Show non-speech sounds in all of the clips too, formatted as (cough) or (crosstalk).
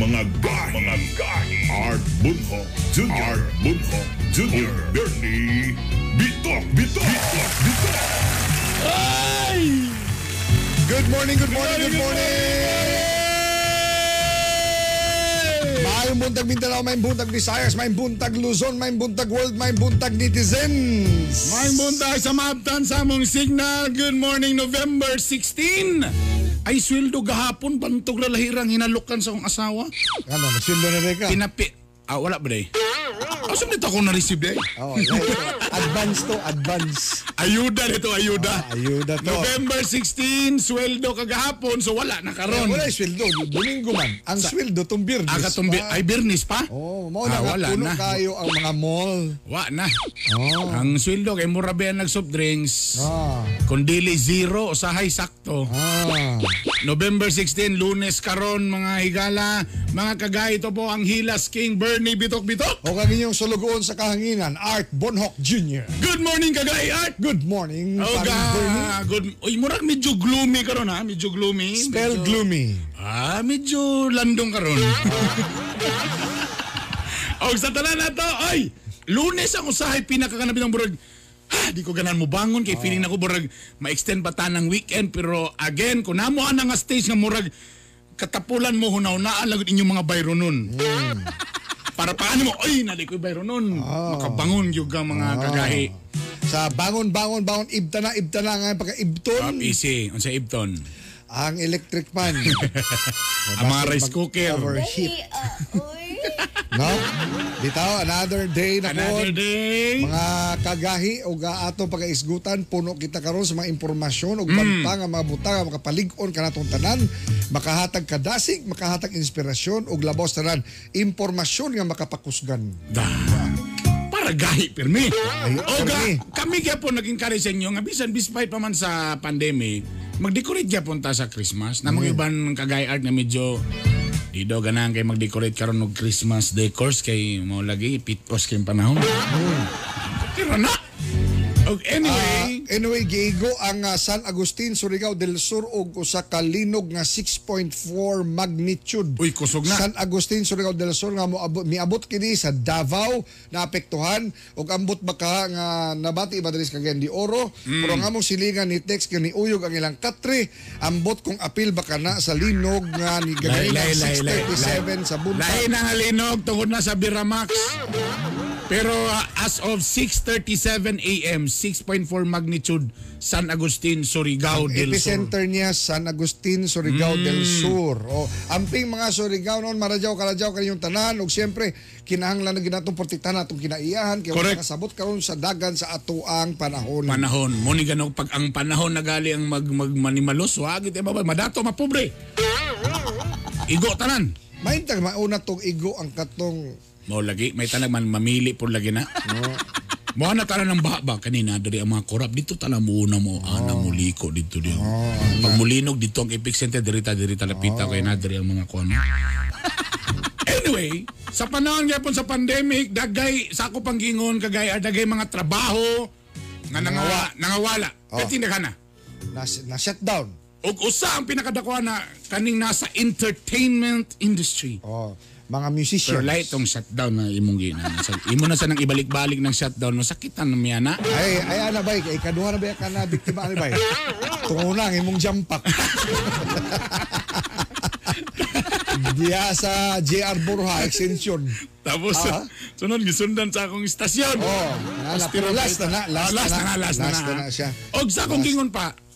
Mga gahi. Mga gahi. Art Bunho Jr. Art Bunho. O Bernie Bitok, Bitok, Bitok, Bitok. Good morning, good morning, good morning! Maayong buntag Mindanao, may buntag Visayas, may buntag Luzon, may buntag World, may buntag netizens. May buntag sa maptan sa among signal. Good morning, November 16. Ay, sweldo gahapon, bantog lalahirang hinalukan sa akong asawa. Ano, magsildo na rin ka? Pinapi... Ah, wala ba day? Asa nito ako na-receive day? Oh, advance to, advance. Ayuda nito, ayuda. Ah, ayuda to. November 16, sweldo kagahapon, so wala na karon. Wala yung sweldo, Domingo man. Ang sweldo, tong birnis. Ah, katong bi- pa. ay, birnis pa? Oh, mo Ah, na wala puno na. kayo ang mga mall. Wa na. Oh. Ang sweldo kay mura ba yan nag-soft drinks? Ah. Kung dili zero, usahay sakto. Ah. November 16, lunes karon mga higala, mga kagay ito po ang Hilas King Bernie Bitok Bitok. O kang inyong sulugoon sa kahanginan, Art Bonhoc Jr. Good morning kagay Art. Good morning, Oh, Paring Bernie. ga, good. Uy, murag medyo gloomy karon ha, medyo gloomy. Spell medyo, gloomy. Ah, medyo landong karon. (laughs) Og sa tanan na to, oy, lunes ang usahay pinakakanapit ng burag. Ha, di ko ganan mo bangon kay feeling ako burag ma-extend pa ta ng weekend pero again kung namo ana nga stage nga murag katapulan mo hunaw na lagod inyong mga bayro nun. Para paano mo, oy, nali ko bayro nun. Makabangon yung mga kagahi. Sa bangon, bangon, bangon, ibta na, ibta na nga pagka-ibton. Top easy, unsa Ibton. Ang electric fan. (laughs) Ang mga rice cooker. Overheat. No? Bitaw, another day na Another po. day. Mga kagahi o gaato pag-isgutan, puno kita karon sa mga impormasyon o Hmm. banta nga mga buta nga makapalig-on ka natong tanan, makahatag kadasig, makahatag inspirasyon o labos tanan, impormasyon nga makapakusgan. Da. Para gahi pirmi. o ga, kami kaya po naging encourage sa inyo nga bisan despite pa man sa pandemic, mag-decorate kaya punta sa Christmas. Na mga ibang kagay art na medyo di daw ganang kay mag-decorate karon og Christmas decors kay mo lagi pitos kay panahon. Pero na. Og anyway, Ah, anyway, giigo ang ah, San Agustin, Surigao del Sur og usa ka linog nga 6.4 magnitude. Uy, kusog na. San Agustin, Surigao del Sur nga moabot miabot kini sa Davao naapektuhan ug ambot baka nga nabati ba diri Cagayan de Oro. Mm. Pero ang among silingan ni Tex kani uyog ang ilang katre ambot kong apil baka na sa linog nga ni gagay lay, lay, lay, 637 sa buntag. Lahi na nga linog tungod na sa Biramax. Pero uh, as of 6.37 a.m., 6.4 magnitude, San Agustin, Surigao del Sur. epicenter niya San Agustin, Surigao Mm. del Sur. O amping mga Surigao noon maradyaw karadyaw kanyong tanan ug siyempre kinahanglan na ginatong protektahan atong kinaiyahan kay wala Correct. kasabot karon sa dagan sa atuang panahon. Panahon. Muni ganog pag ang panahon na gali ang mag, magmanimalos, wag ito babay, madato, mapobre. Igo tanan. Maintag mauna tong igo ang katong Mo lagi, may tanag man mamili po lagi na. (laughs) Mo na tala ng baba kanina diri ang mga korap dito tala mo una mo ana mo liko dito diyo. Pag mulinog dito ang epic center diri ta diri ta lapita kay na diri ang mga kuno. (laughs) anyway, sa panahon gyapon sa pandemic dagay sa ako panggingon kagay ah, dagay mga trabaho nga nangawa nangawala. Oh. Pati na kana. na, na shutdown. Ug usa ang pinakadako na kaning nasa entertainment industry. Oh. Mga Pero musicians. lahi itong shutdown na imong gina. Imo na sa nang ibalik-balik ng shutdown, no sakitan na miya na. Ay, ay ana bay, kay kaduha na ba ka na biktima ani bay? Tungunang imong jampak. (laughs) Diya sa JR Borja extension. Tapos, Ah. sunod, gisundan sa akong istasyon. Oh, nana, pero last na na, last, Ah, last na, na, last na, last na, na siya. Og sa akong gingon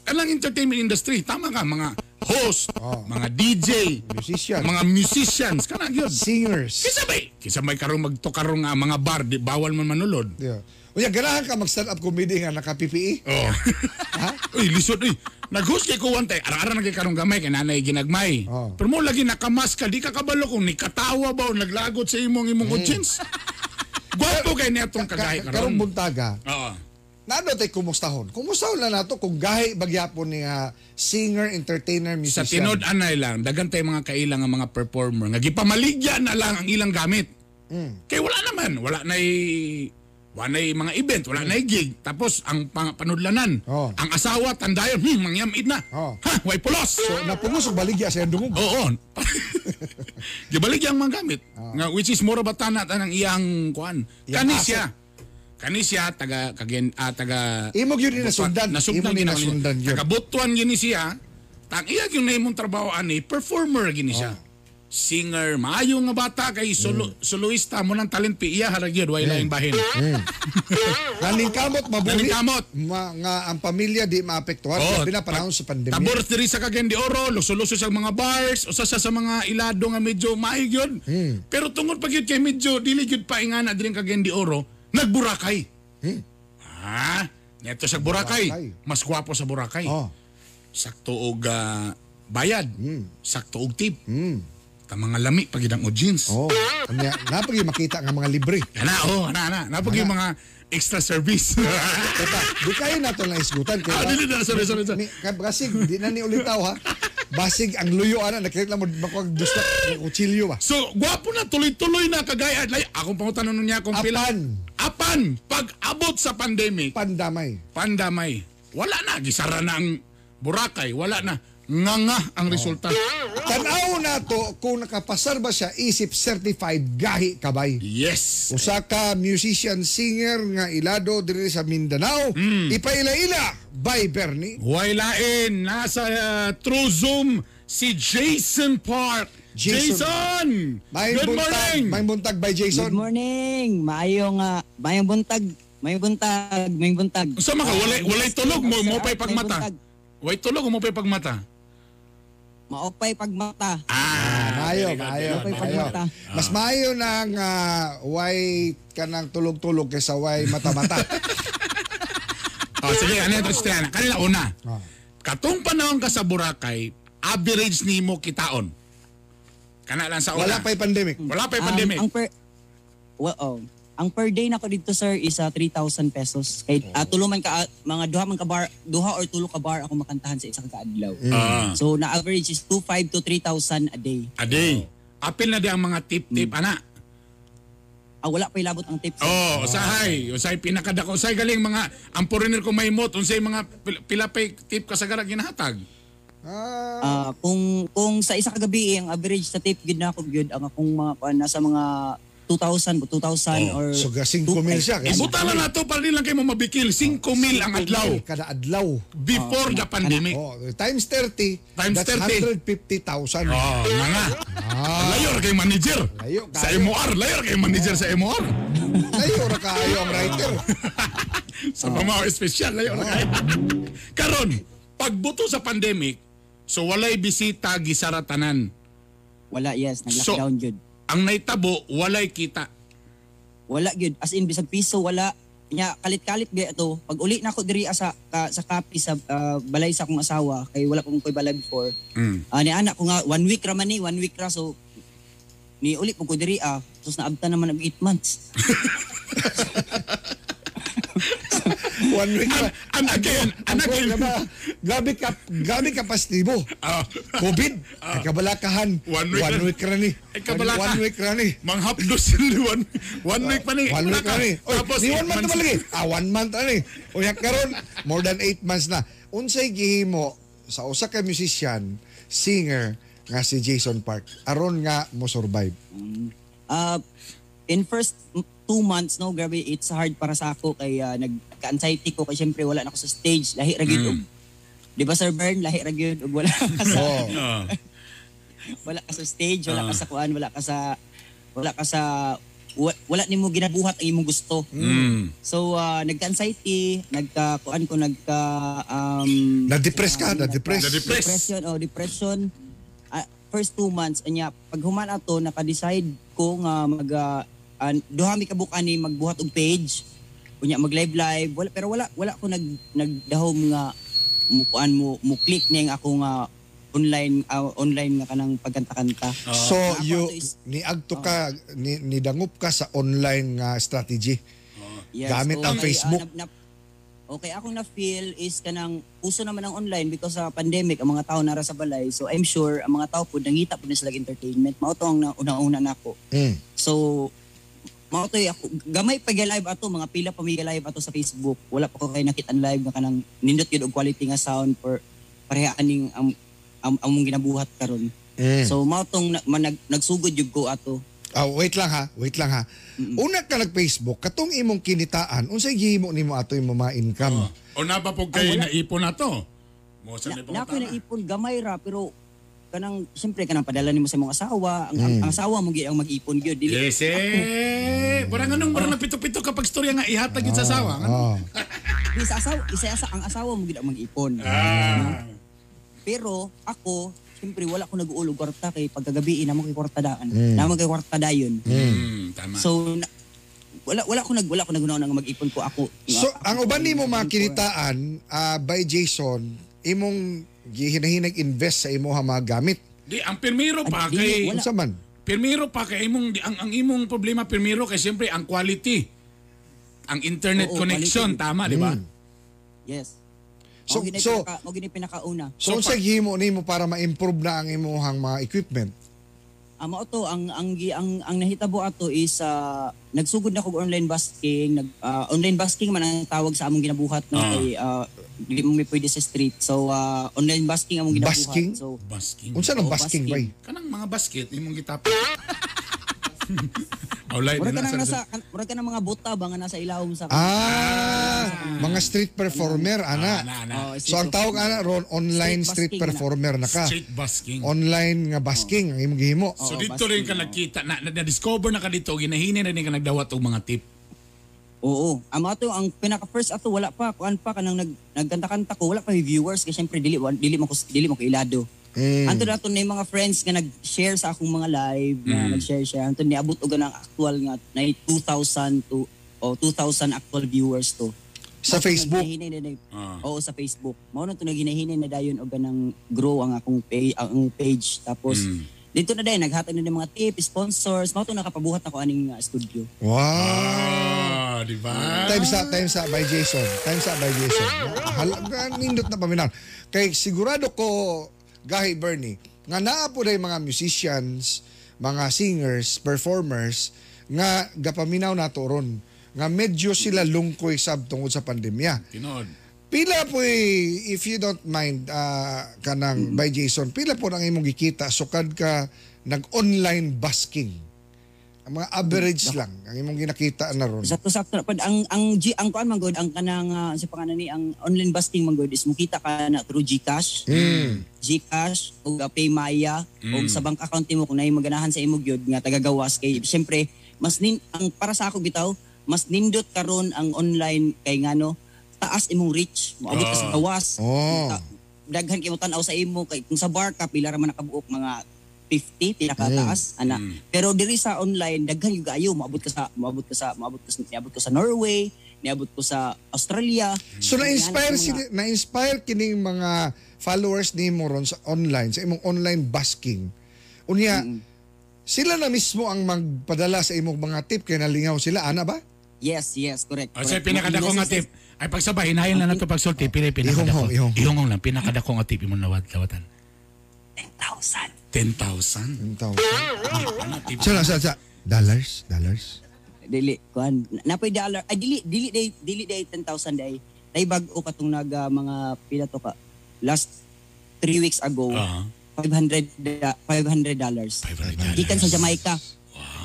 pa, kanang entertainment industry, tama ka, mga host, mga DJ, Oh. Musician. mga musicians, kanang yun. Singers. Kisa may, kisa may karong magtukarong nga mga bar, di bawal man manulod. Yeah. Unya, ganahan ka mag-stand up comedy nga naka-PPE? Oh. (laughs) (laughs) Uy, lisod, uy. Nag-host kay kuwan tay. Ara-ara nagay karong gamay kay nanay ginagmay. Oh. Pero mo lagi nakamas ka, di ka kabalo kung ni katawa ba o naglagot sa imong imong audience. (laughs) Gwapo kay niya tong kagay Ka- karong karon. buntaga, Oo. Nano tay kumustahon? Kumustahon na nato kung gahi bagyapon ni ah, singer, entertainer, Sa musician. tinod anay lang, dagan tay mga kailang nga mga performer nga gipamaligya na lang ang ilang gamit. Mm. Kay wala naman, wala nay wala nay mga event, wala nay gig. Tapos ang pang, panudlanan, Oh. ang asawa tandayon, hmm, mangyamid na. Oh. Ha, way pulos. So, napungos og baligya sa dungog. Oo. (laughs) Gibalik yang mga gamit. Nga which is mura batana tanang iyang kuan. Iyang Kani siya. Taga kagen ah, taga Imog yun ni nasundan. Nasundan Imog gina nasundan yun. Taga butuan gini siya. Tang iya yung naimong trabaho ani performer gini siya. Singer, maayo nga bata kay solo, soloista mo ng talent pi iya harag yun, way laing bahin. Naning kamot mabuhi. Naning kamot. Ma, nga ang pamilya di maapektuhan. Oo. Sabi na panahon sa pandemya. Tabor diri sa Cagayan de Oro, luso-luso sa mga bars, usa sa sa mga ilado nga medyo maayog yun. Hmm. Pero tungod pag yun kay medyo dili gyud paingana diri sa Cagayan de Oro, nagburakay. Ha? Neto sa Boracay. Boracay. Mas gwapo sa Boracay. Oh. Sakto og ah, bayad. Hmm. Sakto og tip. Ta mga lami pag ang jeans. Oh. Anya, napagi makita nga mga libre. Ana, oh, ana, ana. Napag yung mga extra service. (laughs) Kata, di kayo na ito lang isgutan. Ah, dili na, sorry, sorry, sorry. Ni, kay basig, di na ni ulitaw ha. Basig ang luyo ana, nakita mo makuag gusto ng kutsilyo ba? So, gwapo na, tuloy-tuloy na kagaya. Like, akong pangutan niya kung pila. Apan. Apan. Pag abot sa pandemic, Pandamay. pandamay, wala na. Gisara na ang Boracay. Wala na. Nga nga ang resulta. Tanaw na to kung nakapasar ba siya isip certified gahi kabay. Yes. Usa ka musician singer nga ilado diri sa Mindanao, Hmm. ipaila-ila by Bernie. Huwag lain. Nasa uh, True Zoom si Jason Park. Jason. Jason! May Good buntag, morning! may buntag by Jason. Good morning. Maayong uh, maayong buntag. Mayong buntag, mayong buntag. Sa mga walay, walay tulog mo, mo pa'y pagmata. Walay tulog mo pa'y pagmata. Maopay pagmata. Ah, good, maayo, very good. maayo. pagmata. Mas maayo nang uh, way kanang tulog-tulog kaysa way mata-mata. (laughs) Oh, sige, ano yung Tristiana? Kanila una. Ah. Katong panahon ka sa Boracay, average nimo kitaon. Kana lang sa una. Wala pa'y pandemic. Wala pa'y Um, pandemic. ang per well, oh, ang per day nako dito sir is uh, 3,000 pesos. Kay uh, tuluman ka ah, mga duha man ka bar, duha or tulo ka bar ako makantahan sa isang kaadlaw. Ah. So na average is 2,500 to 3,000 a day. A day. Apil na di ang mga tip-tip, Hmm. ana. Ah, wala pa ilabot ang tips. Oh, usahay. Usahay pinakadako. Usahay galing mga, ang foreigner ko may mot. Unsay mga pil- pila pay tip ka sa garag ginahatag. Ah, Ah, kung kung sa isa ka gabi ang average sa tip gid na ako gyud ang akong mga kuan nasa mga 2,000 o 2,000 or so ga 5 mil siya. Kasi Ibuta lang na to para di lang kayo mo mabikil. 5 mil ang adlaw Kada adlaw. before the pandemic. Oh, times 30, Times that's 30. 150,000. Oh, mga. Layo ra kay manager. Layo, Sa kayo. MOR, layo ra kay manager sa MOR. Layo ra kaayo ang writer. (laughs) Sa mga espesyal, layo ra kay. Karon, pagbuto sa pandemic, so walay bisita gisara tanan. wala yes So- nag-lockdown jud. Ang naitabo, walay kita. Wala gyud as in bisag piso wala nya kalit-kalit gyud ato. Pag uli na ako diri sa ka, sa kapi sa ah, balay sa akong asawa kay wala ko koy balay before. Mm. Ah, ni anak ko nga one week ra man ni, one week ra so ni uli po ko diri ah. Tapos naabta naman og 8 months. (laughs) (laughs) One week pa. And again, and again. ba, Grabe ka, grabe ka pastibo. Ah. COVID, ay kabalakahan. One week one week ra ni. Ay, kabalaka. One week ra ni. Manghapdos sila one, one week pa ni. One week ra ni. Oy, Tapos di one month naman lagi. Ah, one month ra ni. Unya karon more than eight months na. Unsay gihimo sa usa ka musician, singer, nga si Jason Park aron nga mo survive. Uh, in first m- two months, no, grabe, it's hard para sa ako kay uh, nagka-anxiety ko kay syempre wala na ako sa stage. Lahi ra gyud og Di ba Sir Bern, lahi ra gyud og wala ka sa Oh. (laughs) Ah. wala ka sa stage, wala ka sa kuan, wala ka sa wala ka sa wa- wala nimo ginabuhat ang imong gusto. Mm. So uh, nagka-anxiety, nagka kuan ko nagka um Na-depress ka, na-depress. Na-depress. depression oh depression Ah, first two months anya pag human ato naka-decide ko nga mag uh, uh, duha mi kabuk ani magbuhat og page unya mag live live wala pero wala wala ko nag nagdahom nga mo kuan mo mo click ning ako nga online ah, online nga kanang pagkanta-kanta. So Ako you is- niagto ka ni, nidangup ka sa online nga strategy. Gamit ang okay, Facebook. ah, na- na- okay, akong na-feel is kanang uso naman ang online because sa pandemic, ang mga tao nara sa balay. So I'm sure, ang mga tao po, nangita po na sila entertainment. Mao to ang na- unang-una na ako. Mm. So, mao to ako, gamay pa live ato, mga pila pa may live ato sa Facebook. Wala pa ko kay nakita ang live nga kanang nindot yun og quality nga sound for pareha aning ang ang, ang mong ginabuhat karon. Mm. So mao tong na, man, nag, nagsugod jud ko ato. Ah, wait lang ha, wait lang ha. Una ka nag-Facebook, katong imong kinitaan, unsay gihimo nimo ato yung mga income? O na ba po kayo naipon na to? Mo sa Na, ni na na ipon gamay ra pero kanang siyempre kanang padala nimo sa mga asawa ang, ang, ang asawa mo gyud ang mag-ipon gyud dili Yes eh. Parang anong parang nagpito-pito kapag storya nga ihatag yun sa asawa. Ano? Oh. Di sa asawa isa asa ang asawa mo gyud ang mag-ipon Ah. pero ako siyempre wala ko nag-uulog kwarta kay pagkagabi na mo kay kwarta daan Mm. na mo kay kwarta dayon Mm, tama. so na, wala wala ko nag wala ko nagunaw nga mag-ipon ko ako So, ako- ang uban nimo mga ako- kinitaan ah, by Jason, imong gihinahinag invest sa imong mga gamit. Di ang pirmiro pa di, kay wala. Unsa man? pirmiro pa kay imong di- ang ang imong problema pirmiro kay siyempre ang quality. Ang internet Oo, connection quality. tama, di ba? yes So- so, so- pinaka, gini pinakauna So, So, unsay gihimo nimo para ma-improve na ang imong mga equipment? Ah, mao to ang ang gi- ang ang nahitabo ato is ah, nagsugod na ko og online basking, nag ah, online basking man ang tawag sa among ginabuhat no Ah. kay ah, dili mo may pwede sa street. So ah, online basking among ginabuhat. Basking? So Basking. Unsa nang basking basking. bay? Kanang mga basket imong gitapon. (laughs) Aulay mura din ka na na sa nasa kan- mura ka na mga buta ba nga nasa ilawom sa Ah, mga street performer ana. ana, ana. Oh, So ang tawag ana ron online street Street basking performer na ka. Street basking. Online nga basking ang imong gihimo. So Oo, dito rin ka oo. nakita, na, na, na-discover na ka dito, ginahinin na rin ka nagdawat og mga tip. Oo. Ang mga to ang pinaka first ato wala pa kuan pa kanang nag nagkanta-kanta ko wala pa may viewers kasi syempre dili wa- dili mo ko dili mo ko ilado. Mm. Anto na yung mga friends nga nag-share sa akong mga live, na nag-share siya. Anto ni abot og ng actual nga na 2,000 to o 2,000 actual viewers to. Sa Mao to Facebook? naghinay na na- Ah. Oo, sa Facebook. Mao na to naghinay na dayon og ganang grow ang akong page, ang page. Tapos Mm. dito na dahil naghatag na ng mga tips, sponsors. Mao to nakapabuhat ako aning uh, studio. Wow. Ah, di ba? Time sa time sa by Jason. Time sa by Jason. (laughs) Halaga nindot na paminaw. Kay sigurado ko gahi Bernie nga naa po mga musicians, mga singers, performers nga gapaminaw nato ron nga medyo sila lungkoy sab tungod sa pandemya. Tinod. Pila po if you don't mind ah, kanang by Jason, pila po ang imong gikita sukad ka nag-online basking. Ang mga average lang ang imong ginakita na ron. Sakto sakto na pad ang ang G ang kuan man god ang kanang uh, sa pangalan ni ang online busking man god is mukita ka na through GCash. Mm. GCash o uh, Paymaya o sa bank account mo kung naay maganahan sa imo gyud nga tagagawas kay syempre mas nin ang para sa ako bitaw mas nindot karon ang online kay ngano taas imong reach moabot ka sa gawas Oh. Ta- daghan kay mo tan-aw sa imo kay kung sa bar ka pila ra man nakabuok mga 50 pinakataas ana pero diri sa online daghan yung ayo moabot ka sa moabot ka sa moabot ka sa niabot ko sa Norway niabot ko sa Australia So na-inspire sila, na-inspire kining mga followers ni mo ron sa online, sa imong online basking. Unya, sila na mismo ang magpadala sa imong mga tip kay nalingaw sila ana ba? Yes, yes, correct. O sa correct. pinakadako nga tip. Ay pagsabay, hinahin lang nato pagsulti. Pili pinakadako. Ihongong, lang. Pinakadako nga tip imong nawat lawatan. 10,000. 10,000. Ang tao. Ano tip? Sa sa sa dollars, dollars. Dili, kuan. Napoy dollar. Ay, dili, dili day, dili day 10,000 day. Day bag-o katong nag ah, mga pila to ka. Last three weeks ago, Ah. 500 da- 500 dollars. 500 Gikan sa Jamaica.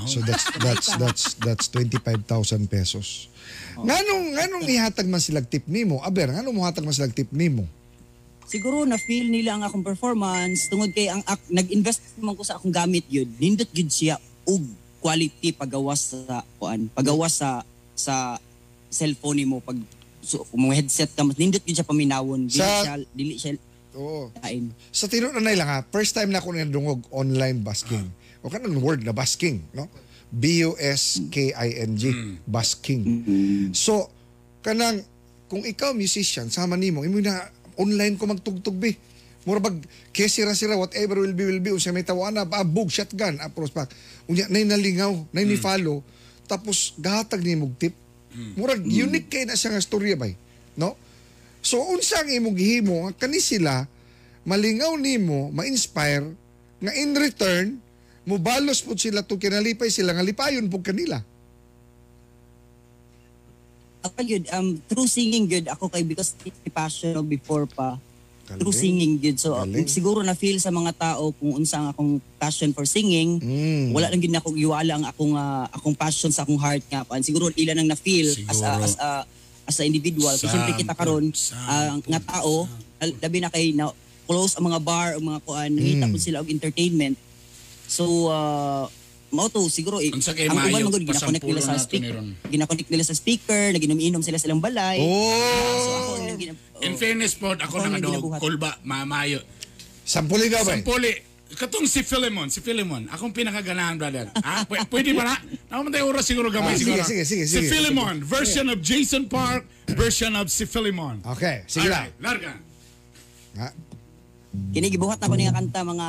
So that's that's that's that's 25,000 pesos. Nganong nganong ihatag man sila tip nimo? Aber, nganong mo hatag man sila tip nimo? Siguro na feel nila ang akong performance tungod kay ang ak- nag-invest man ko sa akong gamit yun. Nindot gyud siya og quality pagawas sa kuan, pagawas sa sa cellphone nimo pag so, mo headset ka mas nindot gyud siya paminawon. Dili Sa- siya dili siya Oo. kain. Sa tinuod na lang ha, first time na ako nadungog online basking. O kanang word na basking, no? B-U-S-K-I-N-G, basking. So, kanang, kung ikaw musician, sama nimo, imo na online ko magtugtog be. Mura bag, kesira sira, whatever will be, will be. Usa may tawana, abog, shotgun, apros pa. Unya, nay nalingaw, nay ni follow. Tapos, gahatag ni mog tip. Murag, unique kay na siya nga storya bay. No? So, unsa ang imong gihimo, nga kani sila, malingaw nimo, ma-inspire, nga in return, mubalos po sila to kinalipay sila, nga lipayon po kanila. Ako yun, um, through singing good ako kay because it's passion no before pa. Through Galing. singing good. So Galing. siguro na feel sa mga tao kung unsa ang akong passion for singing. Mm. Wala lang gid na akong iwala ang akong ah, akong passion sa akong heart nga pan. Siguro ila nang na feel as a as a as a individual. Kasi siyempre kita karon ah, nga tao labi na kay na close ang mga bar o mga kuan Mm. po sila og entertainment. So uh, mao to siguro eh, Unsa kay ang uban maayo, magud gina-connect nila sa pasampulo nato speaker. Gina-connect nila sa speaker, naginom-inom sila silang balay. So ako Oh! gina- In oh. fairness po, ako Ako na ang kadog, ginabuhat. kulba, mamayo. Sampuli ka ba? Sampuli. Katong si Philemon, si Philemon. Akong pinakaganahan, brother. Ah, pw- pwede ba na? Naman tayo oras siguro gamay Ah, siguro. sige, sige, sige, Si sige, Philemon, version of Jason Park, version of si Philemon. Okay, sige lang. Alright, larga. Ha? Kini gibuhat ako niya kanta mga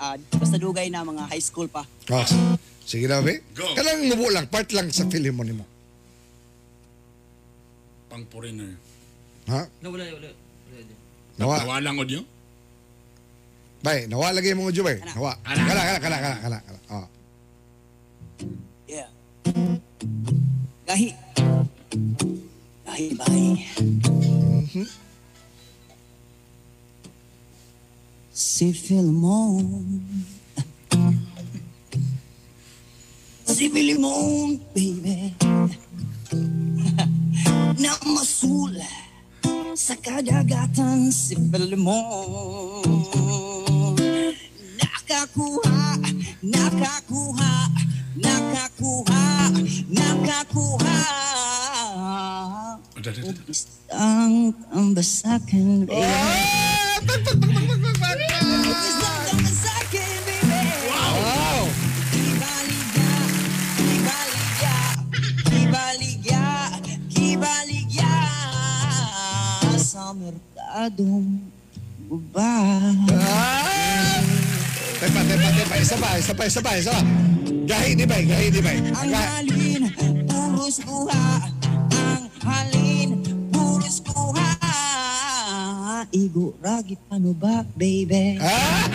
ah, basta dugay na mga high school pa. Oh, sige na, be. Go. Kanang mubo lang, part lang sa film mo nimo. Pang foreigner. Ha? Nawala, wala. Nawa. Nawa lang o niyo? Bay, nawa lagi mo jo, bay. Nawa. Kala, kala, kala, kala, kala. kala. Oh. Yeah. Gahi. Gahi bahay. Si Philemon. Si Philemon, baby. Na masula sa kadagatan si Philemon. Nakakuha, nakakuha, nakakuha, nakakuha. O isang tambasakan, baby. Pa, isa pa, isa pa. Gahi di bay, gahi di bay. Ang halin, puros kuha. Ang halin, puros kuha. Igo, ragi, paano ba, baby? Ah!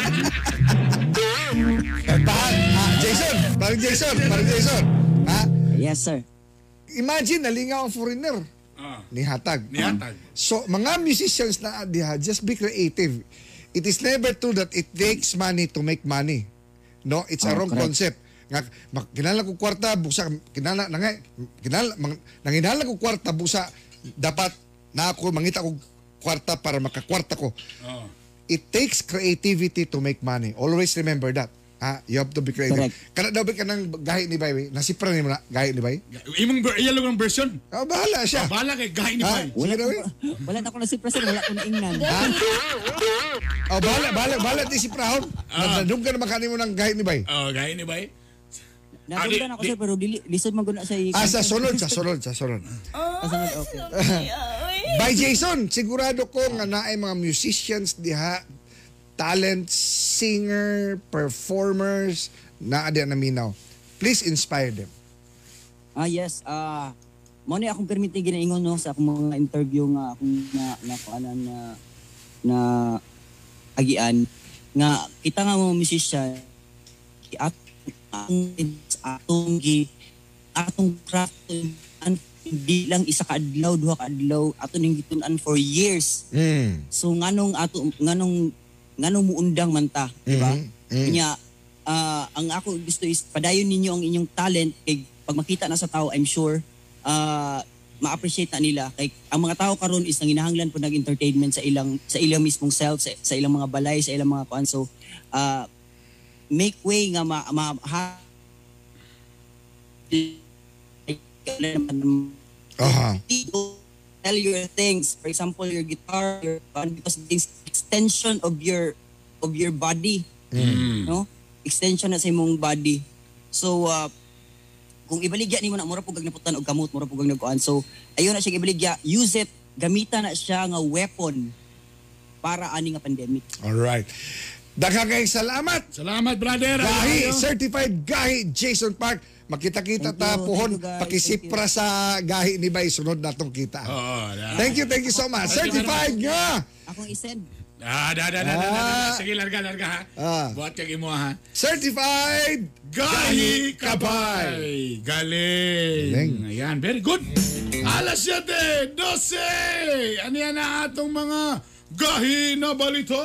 Tepahan. Ah, Jason, parang Jason, parang Jason. Ha? Yes, sir. Imagine, nalingaw ang foreigner. Ah, Ni Hatag. nihatag. So, mga musicians na diha, just be creative. It is never true that it takes money to make money. No, it's a Oh, wrong correct. concept. Nga, mak- kinala ko kwarta, busa, kinala, nangay, kinala, mang, nanginala ko kwarta, busa, dapat na ako, mangita ko kwarta para makakwarta ko. Oh. It takes creativity to make money. Always remember that. Ah, you have to be creative. Correct. Kana daw ba ka ng gahi ni Bay? Nasipra ni mo na gahi ni Bay? Imong ver- iyalo ng version. Ah, bahala siya. Ah, bahala kay gahi ni Ha? Pai. Wala, daw ko, eh. wala na ako na si President, wala ko na ingnan. Oh, bahala, bahala, bahala di si Prahon. Ah. Nadung ka naman kanimo ng gahi ni Bay. Oh, gahi ni Pai. Nadunggan ako di- sir, pero dili, lisod man guna sa Ah, sa sunod, sa sunod, sa sunod. Kasunod, okay. By Jason, sigurado ko nga naay mga musicians diha, talent, singer, performers, na adi na minaw. Please inspire them. Ah, yes. Ah, mo ni akong permiti ginaingon no sa akong mga interview nga akong na na kuanan na na agian nga kita nga mga musician at atong atong gi atong craft an hindi lang isa ka adlaw duha ka adlaw ato ning gitun-an for years Mm. So nganong ato nganong nganong muundang man ta, di ba? Mhm, mhm. Kanya ah, ang ako gusto is padayon ninyo ang inyong talent kay pag makita na sa tao, I'm sure ah, ma-appreciate na nila kay ang mga tao karon is nanginahanglan po nag-entertainment sa ilang sa ilang mismong self sa, sa ilang mga balay sa ilang mga kuan so ah, make way nga ma, ma ha, Aha. Tell your things. For example your guitar your because it's extension of your of your body no? Extension na sa imong body. So uh, kung ibaligya nimo na mura pug naputan og kamot mura pug nagkuan so ayon na siya ibaligya. Use it. Gamita na siya nga weapon para ani nga pandemic. Alright. Daghang kayong salamat. Salamat, brother. Gahi, certified gahi, Jason Park. Makita-kita Thank ta you, puhon, pakisipra sa gahi ni Bay, sunod natong kita. Oo, da. Thank you, thank you so much. Certified nga! akong isend Ah, da, da, da, da, da, da. Ah. Sige, larga, larga, ha? Ah. Buhat kag imo, ha? Certified Gahi Kabay. Galing. Galing. Ayan, very good. Alas 7, 12. Ano yan na atong mga gahi na balito?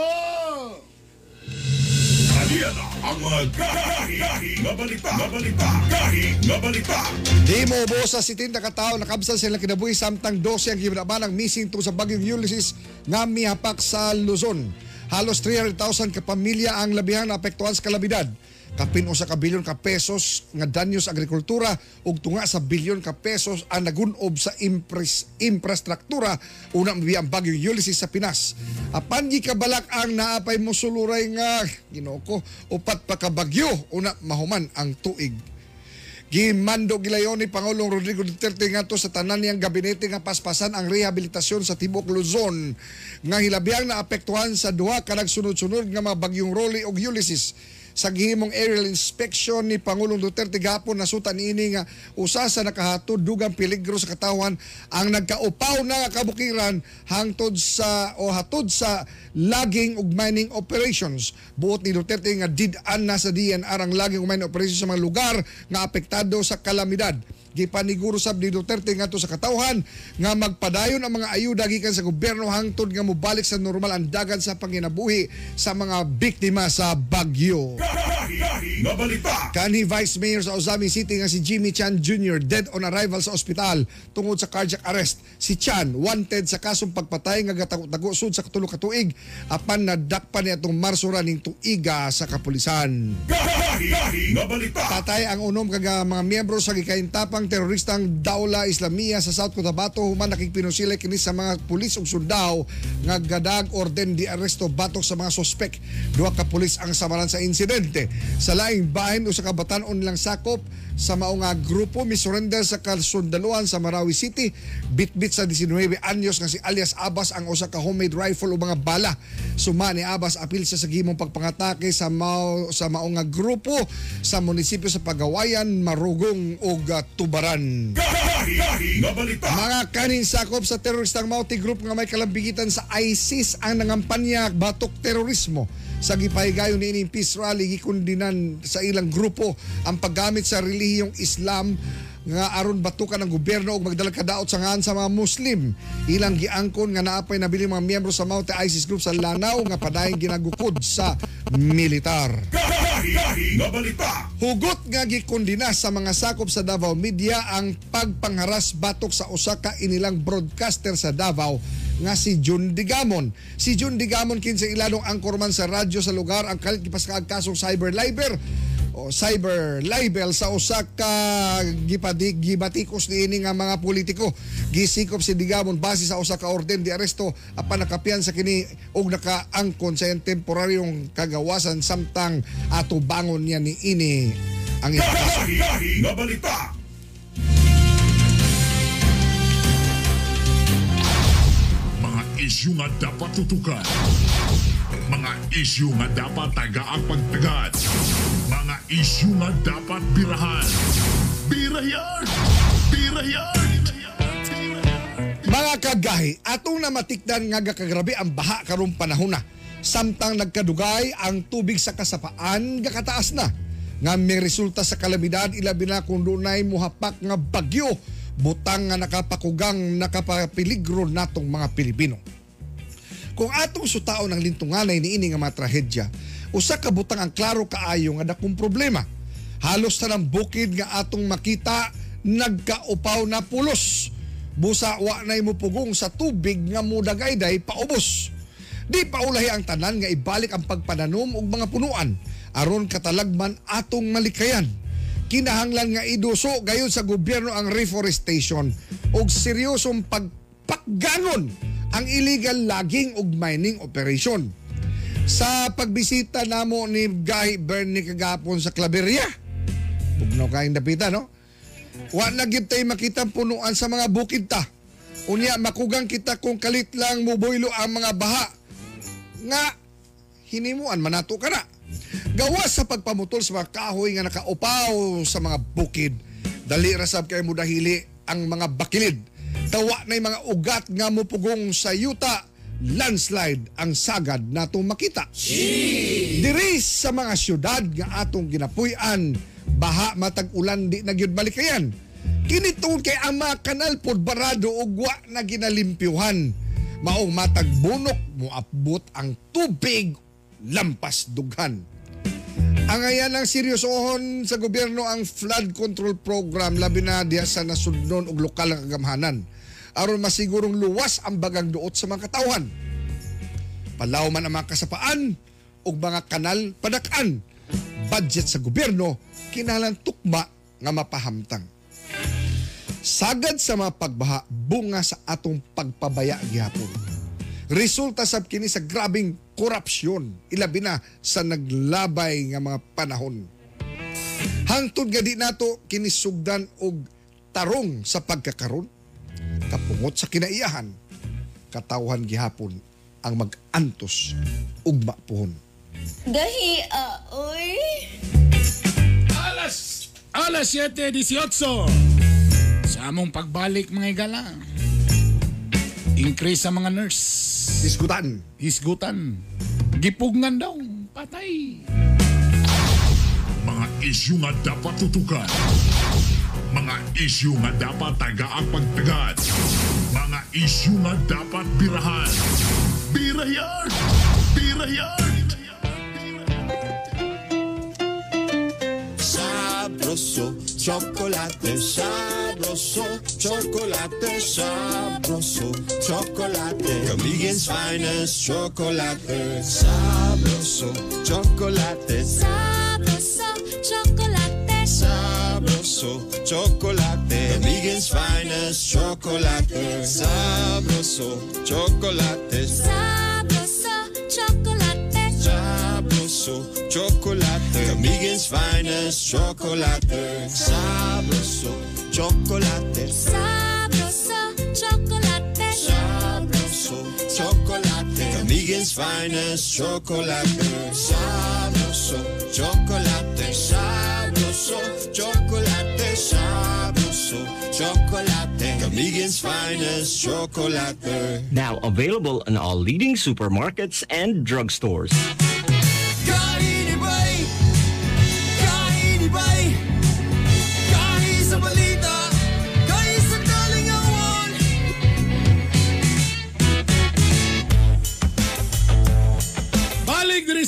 Na ang mga gahi, gahi, nga balita, nga balita, gahi, nga balita. Di mo bo sa sitin na katao nakabsan sila kinabuhi samtang 12 ang gibnaban ang missing to sa bagyong Ulysses nga mihapak sa Luzon. Halos 300,000 ka pamilya ang labihang naapektuhan sa kalabidad. Kapin usa ka bilyon ka pesos nga danyo sa agrikultura ug tunga sa bilyon ka pesos ang nagunob sa impres, infrastruktura una mabi ang bagyong Ulysses sa Pinas. Apan gi kabalak ang naapay musuluray nga Ginoo ko upat pa ka bagyo una mahuman ang tuig. Gimando gilayon ni Pangulong Rodrigo Duterte ngadto sa tanan niyang gabinete nga paspasan ang rehabilitasyon sa Tibok Luzon nga hilabihang naapektuhan sa duha ka nagsunod-sunod nga mga bagyong Rolly ug Ulysses sa gihimong aerial inspection ni Pangulong Duterte gapon nasutan niini nga usa sa nakahatod dugang peligro sa katawan ang nagkaupaw na kabukiran hangtod sa o hatod sa logging ug mining operations. Buot ni Duterte nga did-an na sa DNR ang logging ug mining operations sa mga lugar nga apektado sa kalamidad gipaniguro sab ni Duterte ngadto sa katawhan nga magpadayon ang mga ayuda gikan sa gobyerno hangtod nga mobalik sa normal ang dagan sa panginabuhi sa mga biktima sa bagyo. Kani Vice Mayor sa Ozami City nga si Jimmy Chan Jr. dead on arrival sa ospital tungod sa cardiac arrest. Si Chan wanted sa kasong pagpatay nga gatago-tago sud sa katulo ka tuig apan nadakpan niya itong Marso raning tuiga sa kapulisan. Patay ang unom kaga mga miyembro sa gikaintapang teroristang Daula Islamia sa South Cotabato human nakikpinusila kini sa mga pulis ug sundao nga gadag orden di aresto batok sa mga sospek. Duha ka pulis ang samaran sa insidente. Sa laing bahin usa ka batan-on lang sakop sa mao nga grupo misurrender sa kasundaluhan sa Marawi City. Bitbit sa 19 anyos nga si alias Abbas ang usa ka homemade rifle o mga bala. Suma ni Abbas apil sa sagimong pagpangatake sa mao sa mao nga grupo sa munisipyo sa Pagawayan Marugong ug uh, Tubaran. Mga kanin sakop sa teroristang Mauti Group nga may kalambigitan sa ISIS ang nangampanya batok terorismo. Sa gipahigayon ni peace rally gikundinan sa ilang grupo ang paggamit sa relihiyong Islam nga aron batukan ng gobyerno ug magdala kadaot sa ngan sa mga Muslim. Ilang giangkon nga naapay nabili mga miyembro sa Mauti ISIS Group sa Lanao nga padayong ginagukod sa militar. Hugot nga gikondina sa mga sakop sa Davao Media ang pagpangharas batok sa usa ka inilang broadcaster sa Davao nga si Jun Digamon. Si Jun Digamon kinsa ilalong angkorman sa radyo sa lugar ang kalit gipaskaag kasong cyber libel o cyber libel sa usa ka gipadik gibatikos niini nga mga politiko. Gisikop si Digamon base sa usa ka orden di aresto apan nakapian sa kini og nakaangkon sa temporaryong kagawasan samtang ato bangon niya ni ini ang nga balita. Isyu nga dapat tutukan. Mga isyu nga dapat tagaang pagtagad. Mga isyu nga dapat birahan. Birayan! Birayan! Mga kagahi, atong namatikdan nga gakagrabe ang baha karong panahon na. Samtang nagkadugay ang tubig sa kasapaan gakataas na. Nga may resulta sa kalamidad ilabi na kung dunay muhapak nga bagyo butang nga nakapakugang nakapapiligro natong mga Pilipino. Kung atong sutao ng lintunganay niini nga mga trahedya, usa ka butang ang klaro kaayo nga dakong problema. Halos na ng bukid nga atong makita nagkaupaw na pulos. Busa wa na mo pugong sa tubig nga mudagayday paubos. Di paulahi ang tanan nga ibalik ang pagpananom og mga punuan aron katalagman atong malikayan. Kinahanglan nga iduso gayon sa gobyerno ang reforestation og seryosong pagpakganon ang illegal logging ug mining operation. Sa pagbisita namo ni Gahi Bernie kagapon sa Claveria, bugnaw kaing dapita no? Wa na gyud tay makita punuan sa mga bukid ta. Unya makugang kita kung kalit lang muboylo ang mga baha nga hinimuan manato ka na. Gawas sa pagpamutol sa mga kahoy nga nakaupaw sa mga bukid. Dali rasab kay mo dahili ang mga bakilid. Tawa na mga ugat nga mupugong sa yuta landslide ang sagad natong makita. Diri sa mga syudad nga atong ginapuy-an, baha matag ulan di na gyud balikayan. Kini tungod kay ang mga kanal pod barado ug wa na ginalimpyuhan. Maong matag bunok moabot ang tubig lampas dughan. Ang ayan ang seryosohon sa gobyerno ang flood control program labi na diya sa nasudnon og lokal nga kagamhanan aron masigurong luwas ang bagang duot sa mga katawhan. Palaw man ang mga kasapaan ug mga kanal padakan. Budget sa gobyerno kinahanglan tukma nga mapahamtang. Sagad sa mga pagbaha bunga sa atong pagpabaya gihapon. Resulta sab kini sa grabing korupsyon ilabi na sa naglabay nga mga panahon. Hangtod nga di nato kini sugdan og tarong sa pagkakaron kapungot sa kinaiyahan katawhan gihapon ang mag-antos ug mapuhon. Gahi, ah, oy. Alas, alas 7.18. Sa among pagbalik mga igala. Increase sa mga nurse. Diskutan. Hisgutan. Gipugngan daw. Patay. Mga isyu nga dapat tutukan. Mga isyu nga dapat tagaang pagtagad. Mga isyu nga dapat birahan. Birayan! Birayan! Sabroso, chocolate sabroso, chocolate sabroso, chocolate. Kamigen's finest chocolate sabroso, chocolate Sabroso, chocolate. sabroso, chocolate. Kamigen's finest chocolate sabroso, chocolate Sabroso, chocolate. sabroso, chocolate. Kamigen's finest chocolate sabroso, chocolate. Sabroso, chocolate. Sabroso, chocolate. Kamigen's finest chocolate. Sabroso, chocolate. Sabroso, chocolate. Sabroso, chocolate. Kamigen's finest chocolate. Now available in all leading supermarkets and drugstores.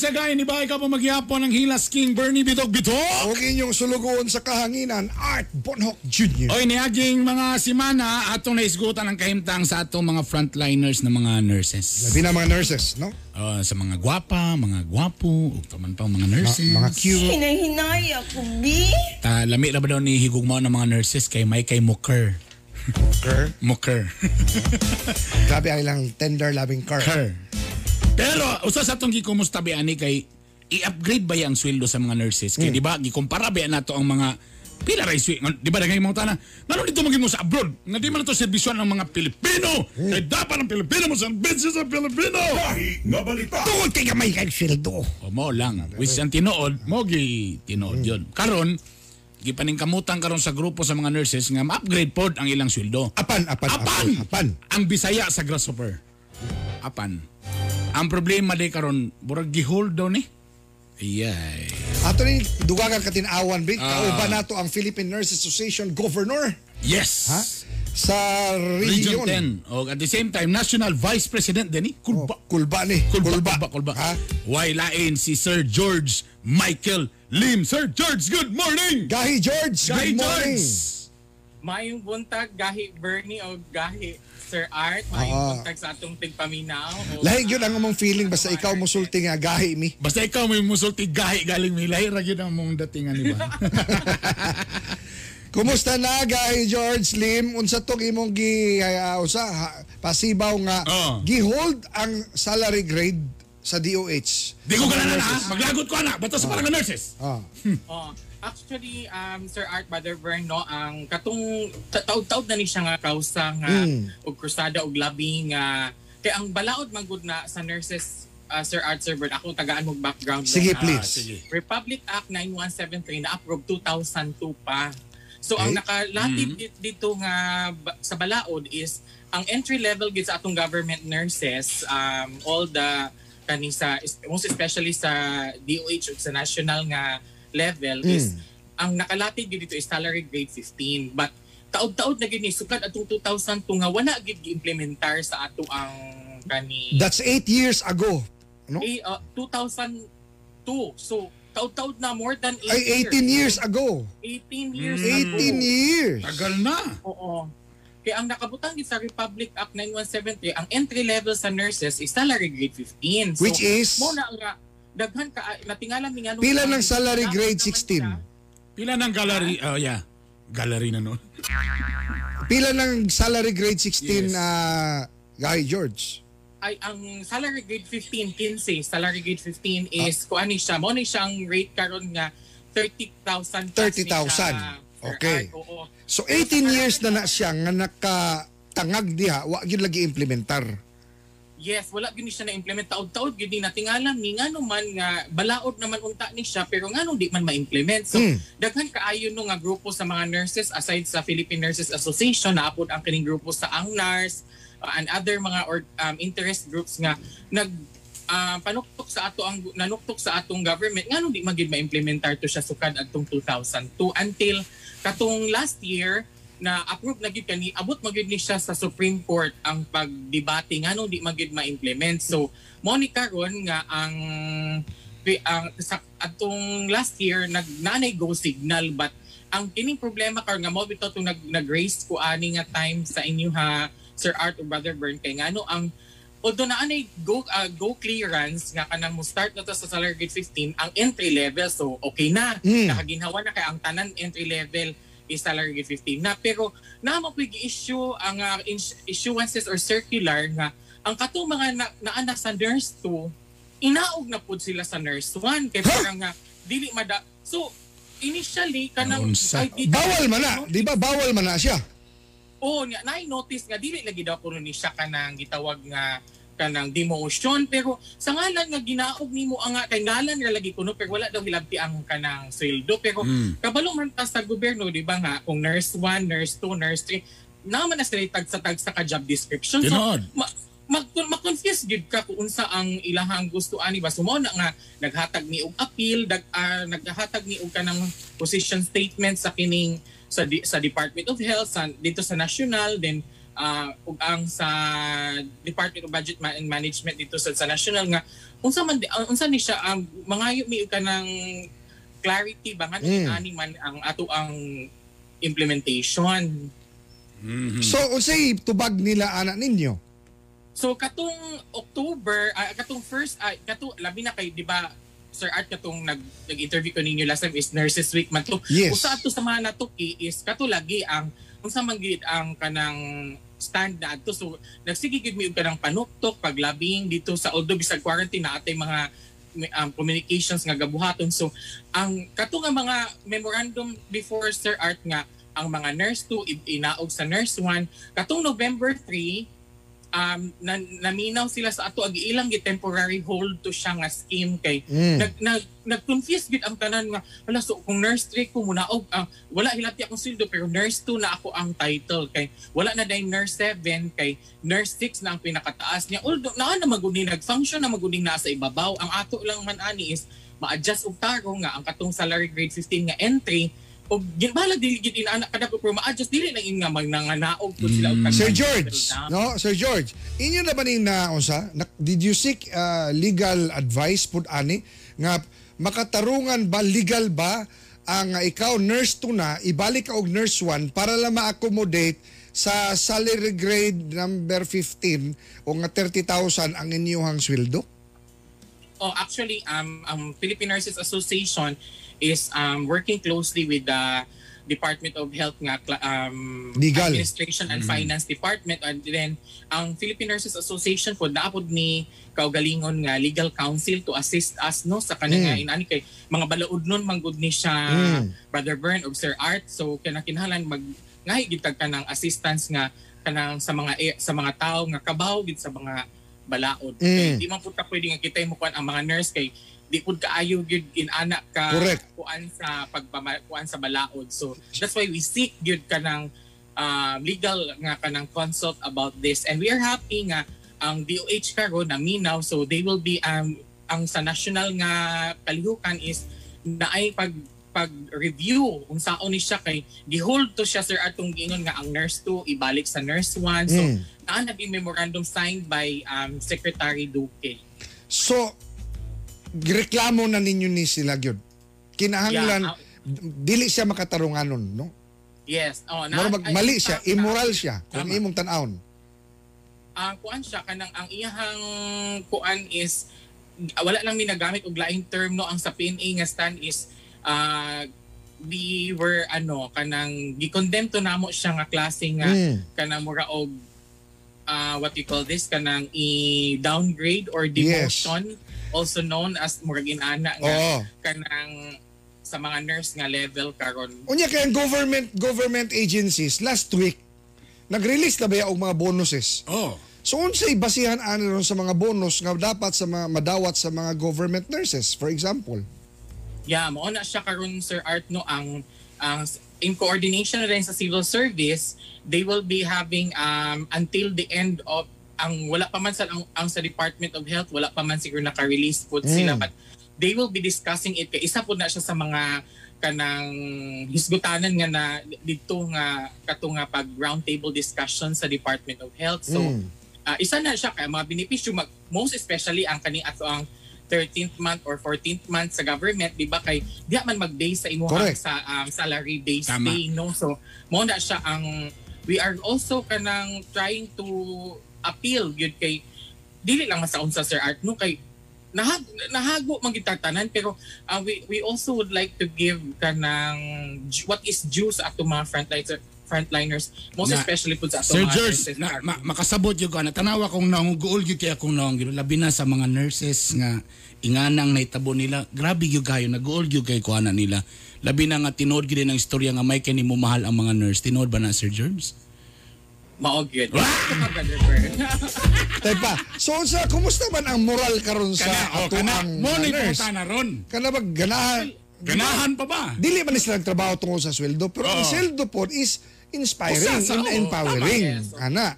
Balik diri sa gaya ni Bay ka pa maghihapon ng Hilas King Bernie Bitok Bitok. Og inyong sulugoon sa kahanginan, Art Bonhoc Jr. Oy, niaging mga simana atong naisgutan ang kahimtang sa atong mga frontliners na mga nurses. Labi na mga nurses, no? Oh, sa mga gwapa, mga gwapo, ug taman pa mga Ma- nurses. mga cute. Hinahinay ako, B. Ta lami ra ba daw ni higugmao ng mga nurses kay may kay Muker. (laughs) Ker. Muker. Grabe ay lang tender loving car. Muker. Pero usa sa atong gikumusta bi ani kay i-upgrade ba yang sweldo sa mga nurses? Kay di ba gikumpara ba nato ang mga pila ra di ba dagay mga tana? Ngano dito magimo sa abroad nga di man to serbisyon ng mga Pilipino. Kay dapat ang Pilipino mo serbisyo sa Pilipino. Gahi nga balita! Tungod kay gamay kay sweldo. o mo lang. Which ang tinuod mo gi tinuod yun. Karon gipaning kamutan karon sa grupo sa mga nurses nga ma-upgrade pod ang ilang sweldo. Apan, apan, apan apan. ang Bisaya sa Grasshopper. Apan ang problema day karon burag gi-hold daw ni Iyay. Ato ni dugagan katinawan, Big. Ah. Kauban nato ang Philippine Nurses Association Governor. Yes. Ha? sa Region region. 10. O at the same time, National Vice President din ni Kulba. Oh, kulba ni. Kulba, Kulba. kulba, kulba. Ha? Why lain si Sir George Michael Lim. Sir George, good morning! Gahi George, Guy good morning. George! Mayong buntag gahi Bernie o gahi Sir Art, mayong Ah. buntag sa atong tigpaminaw. O, Lahi yun ang among feeling basta ikaw musulti nga gahi mi. Basta ikaw may musulti gahi galing may lahi ra gyud ang mong datingan di ba? (laughs) Kumusta na gahi George Lim? Unsa to imong gi uh, usa ha, pasibaw nga Oh. gi-hold ang salary grade sa DOH. Di ko gananan ha. Maglagot ko ana. Bato sa parang nurses. Ah. oh, actually, um, Sir Art Butterburn, no, ang katong ta- taud-taud na ni siya nga kausa nga Mm. og krusada og labi nga kay ang balaod man gud na sa nurses uh, Sir Art Sir Bert, ako tagaan mo background. Sige nga. please. Ah, sige. Republic Act 9173 na approve 2002 pa. So ang Okay. nakalatid Mhm. di- dito nga sa balaod is ang entry level gid sa atong government nurses um all the kani sa most especially sa DOH ug sa national nga level is ang nakalatid gid dito is salary grade 15 but taod-taod na gid ni sukad atong 2002 nga wala gid gi-implementar sa ato ang kani That's eight years ago. No? eh, uh, 2002 so taod-taod na more than 8 Ay, 18 years ago. 18 years Mm. ago. 18 years. Tagal na. Oo. Kaya ang nakabutang sa Republic Act 9173, ang entry level sa nurses is salary grade 15. So, Which is? Mo na nga, daghan ka, natingalan ni nga nung- Pila ng salary grade naman 16? siya, Pila ng gallery, oh yeah. Gallery na noon. (laughs) Pila ng salary grade 16 Yes. na Gahi George? ay ang salary grade 15 15 salary grade 15 Ah. is kung ano siya mo ni siyang rate karon nga 30,000 plus ni 30,000. siya, per Okay. hour. Oo. So 18 years na na siya nga nakatangag diha, wa gyud lagi implementar. Yes, wala gini siya na-implement taod-taod gini natingalan ni ngano man nga balaod naman unta ni siya pero ngano di man ma-implement. So Mm. daghan kaayo no nga grupo sa mga nurses aside sa Philippine Nurses Association naapod ang kining grupo sa ANGNARS uh, and other mga or, um, interest groups nga nag ah, panuktok sa ato ang nanuktok sa atong government ngano di magid ma-implementar to siya sukad adtong 2002 until katong last year na approve na gid kani abot magid ni siya sa Supreme Court ang pagdebate nganong di magid ma-implement. So mo ni karon nga ang ang sa atong last year nag nanay go signal but ang kining problema karon nga mo bitaw tong nag nag-raise ko ani nga time sa inyo ha Sir Art o Brother Bern kay ngano ang although na anay go ah, go clearance nga kanang mo start na to sa salary grade 15 ang entry level so okay na. Mm. nakaginhawa na kay ang tanan entry level is grade 15 na pero na mapig issue ang ins- issuances or circular nga ang katong mga na, naanak sa nurse 2 inaog na pud sila sa nurse 1 kay parang nga dili mada so initially kanang Bawal man na, di ba? Bawal man na siya. Oo, niya na notice nga dili lagi daw kuno ni siya kanang gitawag nga kanang demotion pero sa ngalan nga ginaog nimo ang nga kay ngalan ra lagi kuno pero wala daw hilabti ang kanang sweldo pero Mm. kabalo man ta sa gobyerno di ba nga kung nurse 1, nurse 2, nurse 3 naman na sila tag sa tag sa ka job description so Tinood. ma, mag ma-confuse gid ka kung unsa ang ilahang gusto ani ba sumo na nga naghatag ni og appeal dag ah, naghatag ni og kanang position statement sa kining sa di- sa Department of Health sa dito sa national then ah, ug ang sa Department of Budget and Management dito sa, sa national nga unsa man unsa ni siya ang mangayo mi og kanang clarity ba nga Mm. ani man ang ato ang implementation Mhm. So unsay tubag nila ana ninyo? So katong October, ah, katong first ah, kato labi na kay di ba Sir Art katong nag nag-interview ko ninyo last time is Nurses Week man to. Yes. Usa ato sa mga natuki is kato lagi ang unsa man gid ang kanang stand na ato so nagsige gid mi kanang panuktok paglabing dito sa although bisag quarantine na atay mga um, communications nga gabuhaton. So ang kato nga mga memorandum before Sir Art nga ang mga nurse 2 i- inaog sa nurse 1 katong November 3 um na, naminaw sila sa ato. Ag ilang gi temporary hold to siya nga scheme kay Mm. nag nag nag-confuse gid ang tanan nga wala so kung nurse 3 ko muna og ah, wala hilati akong sweldo pero nurse 2 na ako ang title kay wala na day nurse 7 kay nurse 6 na ang pinakataas niya. Although naa na maguni nag-function na maguni na sa ibabaw. Ang ato lang man ani is ma-adjust og tarong nga ang katong salary grade 15 nga entry o ginbala dili gid inaanak kada ko pero ma-adjust dili na in nga magnanganaog po sila Mm. Sir. George, no? Sir George, inyo na ba ning na unsa? Na, did you seek uh, legal advice pud ani nga makatarungan ba legal ba ang uh, ikaw nurse 2 na ibalik ka og nurse 1 para lang ma-accommodate sa salary grade number 15 o nga 30,000 ang inyong sweldo? Oh, actually, um, um, Philippine Nurses Association is um, working closely with the Department of Health nga um, Legal. Administration and Finance Department and then ang Philippine Nurses Association po naapod ni kaugalingon nga legal counsel to assist us no sa kanang Mm. mm. inani kay mga balaod nun manggod ni siya Mm. Brother Bern ug Sir Art so kinakinahanglan mag ngahi gid kag kanang assistance nga kanang sa mga e- sa mga tao nga kabaw gid sa mga balaod. Mm. Kay di man pud ta pwede nga kita mo kuan ang mga nurse kay di pud kaayo gyud inana ka Correct. kuan sa pagpama kuan sa balaod. So that's why we seek gyud kanang um, legal nga kanang consult about this and we are happy nga ang DOH karon na minaw so they will be um ang sa national nga kalihukan is naay pag pag-review kung saan ni siya kay gihold to siya sir atong giingon nga ang nurse 2 ibalik sa nurse 1 so Mm. naa naging memorandum signed by um, Secretary Duque So gireklamo na ninyo ni sila gyud. Kinahanglan Yeah, ah. dili siya makatarunganon, no? yes oh Mura mag mali siya, immoral siya kung Tama. imong tan-awon. ang kuan siya kanang ang iyahang kuan is wala lang mi nagamit og laing term no ang sa PNA nga stand is uh, we were ano kanang gi-condemn to namo siya nga klase nga Mm. kanang mura og uh, what you call this kanang i-downgrade or demotion also known as murag inana nga Oo. kanang sa mga nurse nga level karon Unya kay ang government government agencies last week nag-release na ba ya og mga bonuses. Oh. So unsay basihan ani ron sa mga bonus nga dapat sa mga madawat sa mga government nurses for example. Yeah, mo na siya karon Sir Art no ang ang in coordination na rin sa civil service, they will be having um until the end of ang wala pa man sa ang, ang sa Department of Health, wala pa man siguro naka-release po sila Mm. but they will be discussing it kay isa po na siya sa mga kanang hisgutanan nga na dito nga kato nga pag roundtable discussion sa Department of Health. So Mm. Ah, isa na siya kay mga benepisyo mag, most especially ang kani ato ang 13th month or 14th month sa government di ba kay di man mag-base sa imo Correct. sa um, salary based Tama. pay no so mo na siya ang we are also kanang trying to appeal gyud kay dili lang sa Sir Art no kay nahag, nahago man gyud tanan pero uh, we we also would like to give kanang what is due sa ato mga frontliners frontliners most Na- especially po sa ato Sir mga George, nurses, na, ma, makasabot yung na tanawa kong naunguol yung kaya akong naunguol. Labi na sa mga nurses nga inganang naitabo nila. Grabe yung kayo, nag-uol yung kayo kuha na nila. Labi na nga tinood gid ang istorya nga may kani mo mahal ang mga nurse. Tinood ba na Sir George? Maog yun. (laughs) Tepa, so sa kumusta man ang moral karon sa Kana, oh, ato kana, ang mo mga na nurse? na ron. Kana ba ganahan Ganahan pa ba? Dili man sila nagtrabaho tungkol sa sweldo, pero ang Oo. sweldo po is inspiring, Usa sa- oo, empowering. tama, yes. Ana.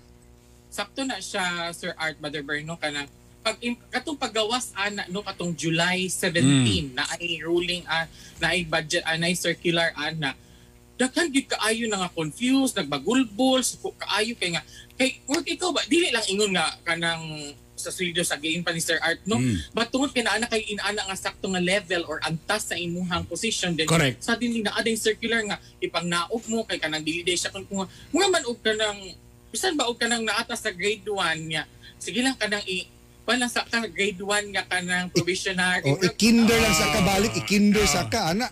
Sakto na siya, Sir Art Brother Bern, no, kanang pag katong paggawas ana no katong July 17 na ay ruling ah, na ay budget ah, na ay circular ana daghan gid kaayo na nga confused nagbagulbol suko kaayo kay nga kay work ikaw ba dili lang ingon nga kanang sa sweldo sa gain pa ni Sir Art no Mm. but tungod kay naa na kay inaana nga sakto nga level or antas sa imuhang position then Correct. sa dinli na ading circular nga ipang naog mo kay kanang dili day siya kung kung mga man og kanang bisan ba og kanang naatas sa grade 1 niya sige lang kanang i wala sa ka grade 1 nga kanang provisionary O ikinder lang sa kabalik, ikinder sa ka, ana.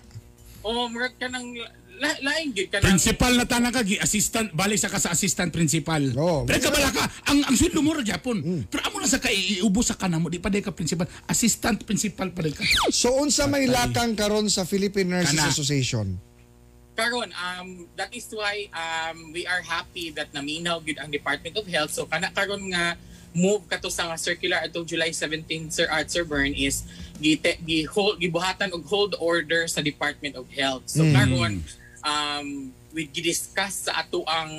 o murag kanang la, lain gid kanang Principal na tanang ka, gi- assistant, balik sa ka sa assistant principal. Oo. Pero ka bala ka, ang, ang sweldo mo ra Japon. Pero amo na sa ka, iubos sa ka na mo, di pa day ka principal. Assistant principal pa day ka. So unsa may lakang karon sa Philippine Nurses Kana. Association? karon um that is why um we are happy that naminaw gid ang Department of Health so kana karon nga move kato sa nga circular atong July 17 Sir Art Sir Bern is gite gi hold gibuhatan og hold order sa Department of Health so Mm. karon um we gidiscuss sa ato ang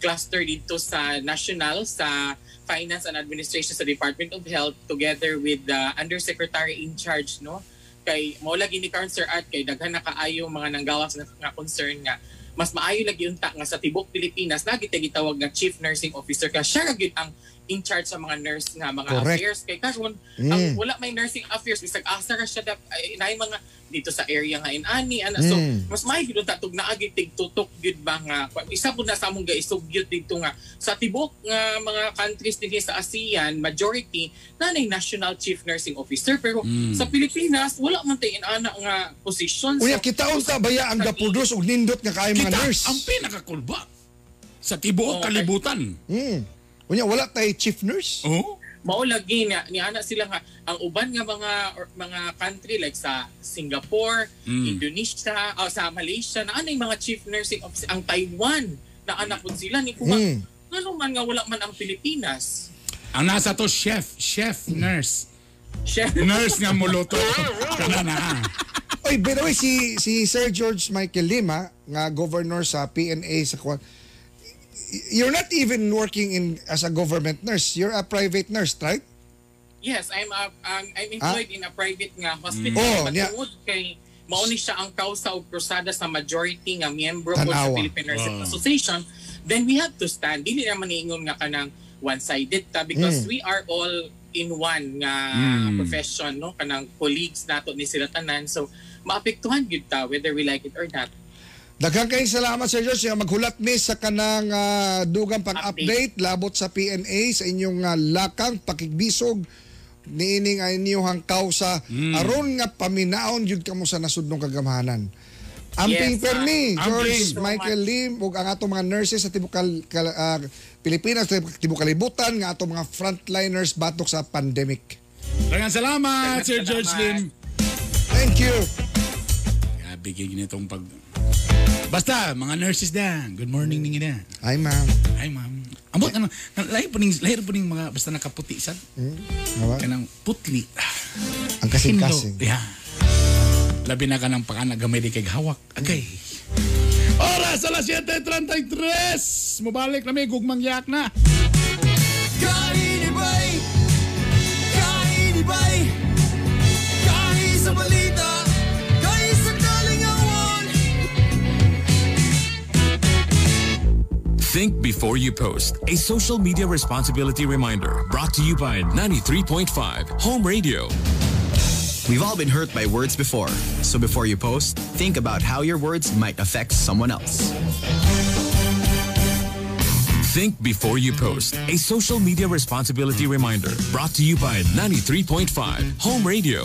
cluster dito sa national sa finance and administration sa Department of Health together with the undersecretary in charge no? Kay mao lagi ni karon Sir Art kay daghan na kaayo mga nanggawas nga, nga concern nga mas maayo lagi unta nga sa tibok Pilipinas lagi tay gitawag nga chief nursing officer ka siya gyud ang in charge sa mga nurse nga mga Correct. affairs kay karon Mm. ang wala may nursing affairs bisag asa ra siya dap ay, inay mga dito sa area nga inani ana so Mm. mas maayo gyud unta tug naagi tig tutok gyud ba nga isa pud na sa among gaisugyot dito nga sa tibok nga mga countries dinhi sa ASEAN majority nanay national chief nursing officer pero Mm. sa Pilipinas wala man tay ana nga position Unya kita unta baya ang gapudos og nindot nga kay mga Kita nurse. ang pinakakulba sa tibuok Oo, kalibutan. Mm. Unya wala tay chief nurse. Oh? mao lagi na ni ana sila nga ang uban nga mga or, mga country like sa Singapore, Mm. Indonesia, o sa Malaysia na anay mga chief nursing officer ang Taiwan na anak pud sila ni kuma Mm. ngano man nga wala man ang Pilipinas. Ang nasa to chef, chef, nurse. Chef Nurse nga muluto. Kana na. Oy, by the way, si, si Sir George Michael Lima, nga governor sa PNA sa you're not even working in as a government nurse. You're a private nurse, right? Yes, I'm a, um, I'm employed in a private nga hospital. Oh, But niya- tungod kay mao ni siya ang kausa og krusada sa majority nga miyembro po sa. Philippine Nursing Oh. Association, then we have to stand. Dili naman niingon nga kanang one-sided ta because Mm. we are all in one nga Mm. profession no kanang colleagues nato ni sila tanan so maapektuhan gyud ta whether we like it or not Daghang kayong salamat Sir George maghulat mi sa kanang ah, dugang pang-update labot sa PNA sa inyong ah, lakang pakigbisog niining ang inyong kausa aron nga paminaon jud kamo sa nasudnong kagamhanan. Amping Yes, permi, ah, George. So Michael Lim ug ang atong mga nurses sa tibok kal, kal- ah, Pilipinas, tibok kalibutan nga atong mga frontliners batok sa pandemic. Daghang salamat, Sir George Lim. Thank you. Grabe kay ginitong pag... Basta, mga nurses na. Good morning ninyo na. Ay ma'am. Hi, ma'am. Ambot, ano, lahir po ning, lahir po ning mga, basta nakaputi, sad. Awa. Kanang putli. Ang kasing-kasing. Yeah. Labi na ka ng pakana gamay di kay hawak. Agay. Oras alas 7.33. Mubalik na may gugmang yak na. Kainibay Think before you post. A social media responsibility reminder brought to you by 93.5 Home Radio. We've all been hurt by words before, so before you post, think about how your words might affect someone else. Think before you post. A social media responsibility reminder brought to you by 93.5 Home Radio.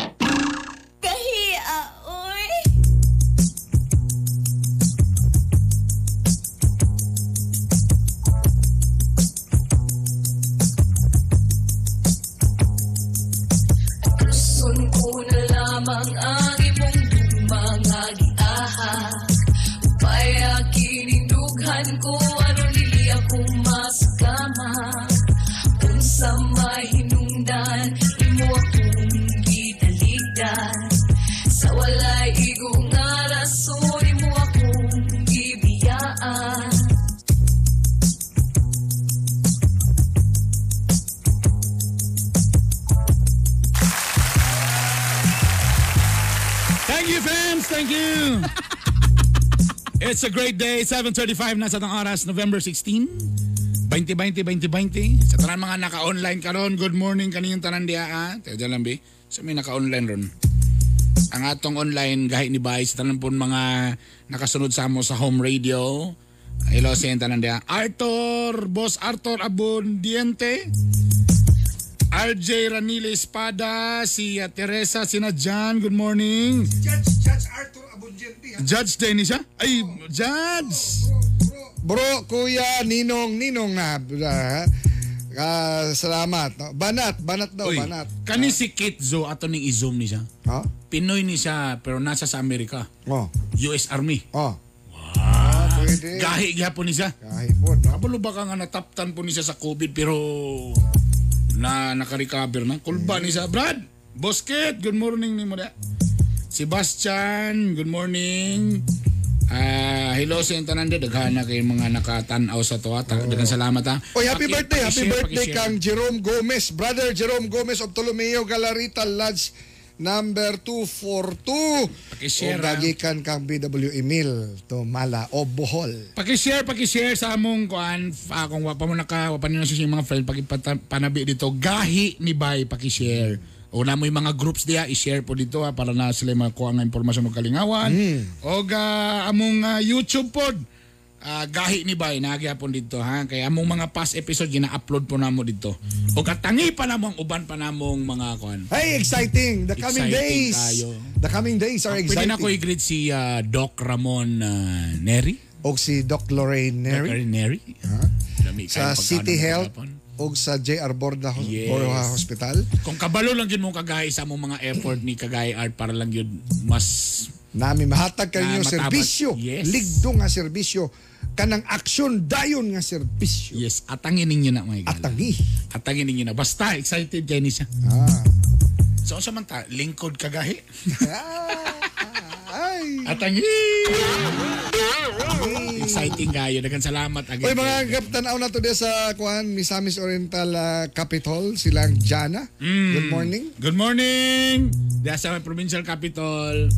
It's a great day. 7.35 na sa tang oras, November 16. 2020, 2020. Sa tanan mga naka-online karon good morning kaniyong tanan diya. Ah. Teka lang, bi. Sa may naka-online ron. Ang atong online gahi ni Bay sa tanan pun mga nakasunod sa mo sa home radio. Hello sa tanan diya. Arthur, Boss Arthur Abundiente. RJ Ranile Espada, si Teresa Sinadjan, good morning. Judge, Judge Arthur. Judge din siya? Ay, Judge! Bro, kuya, ninong, ninong na. ah, Ah, salamat. No? Banat, banat daw, Uy, banat. Kani si Kitzo ato ning i-zoom ni siya. Ha? Pinoy ni siya pero nasa sa Amerika. Oh. US Army. Oh. Ah, pwede. Gahi gyapon ni siya. Gahi po, no? Kabalo ba ka nga nataptan po ni siya sa COVID pero na naka-recover na. Kulba ni siya. Brad, Bosket, good morning ni mo da. Sebastian, good morning. Ah, hello sa yung tanan daghana kay mga nakatanaw sa to. Ta- Daghang salamat ha. Oy, happy Paki- birthday, happy birthday kang Jerome Gomez, brother Jerome Gomez of Tolomeo Galarita Lodge number 242. Pakishare, O gagikan kang BW Emil to Mala o Bohol. Paki-share, paki-share sa among kuan uh, kung wa pa mo naka wa pa nila sa mga friend paki-panabi dito gahi ni Bay paki-share. O na mo yung mga groups diya i-share po dito ha, para na sila makuha nga impormasyon mo kalingawan. O ga among ah, YouTube pod ah, gahi ni Bay nagyapon dito ha. Kaya among mga past episode gina-upload po namo dito. O katangi pa namo ang uban pa namong mga kuan. Hey, exciting! The coming Exciting days! kayo. The coming days are Pwede exciting. na ko i-greet si ah, Doc Ramon ah, Neri. O si Doc Lorraine Doc Neri Neri. Dami sa City Health ng o sa JR Borda, Yes. Borja Hospital. Kung kabalo lang yun mong kagay sa mong mga effort ni Kagay Art para lang yun mas Nami mahatag kayo Ah, yung matabang. serbisyo. Yes. Ligdo nga serbisyo. Kanang aksyon dayon nga serbisyo. Yes, atangin ninyo na mga igala. Atangi. Atangin ninyo na. Basta excited kayo ni siya. Ah. So sa man ta, lingkod kagahi. (laughs) Ay. Atangi. Exciting kayo. Dagan salamat again. Oy mga kaptanaw na to sa kuan Misamis Oriental ah, Capital silang Jana. Mm. Good morning. Good morning! Diya sa provincial capital.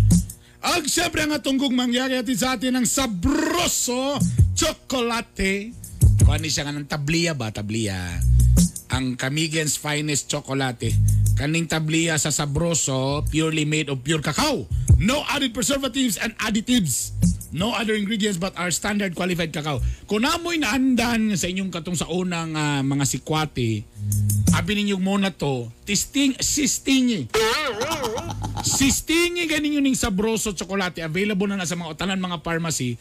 Ag siyempre ang atong mangyari atin sa atin ng sabroso chocolate. Kuha ni siya nga ng tabliya ba? Tabliya. Ang Camigen's finest chocolate. Kaning tabliya sa sabroso, purely made of pure cacao. No added preservatives and additives. No other ingredients but our standard qualified cacao. Kung namoy naandan sa inyong katong sa unang ah, mga sikwate, abi ninyo muna to, tisting, sistingi. Sistingi ganin yun yung sabroso chocolate. Available na na sa mga tanan mga pharmacy.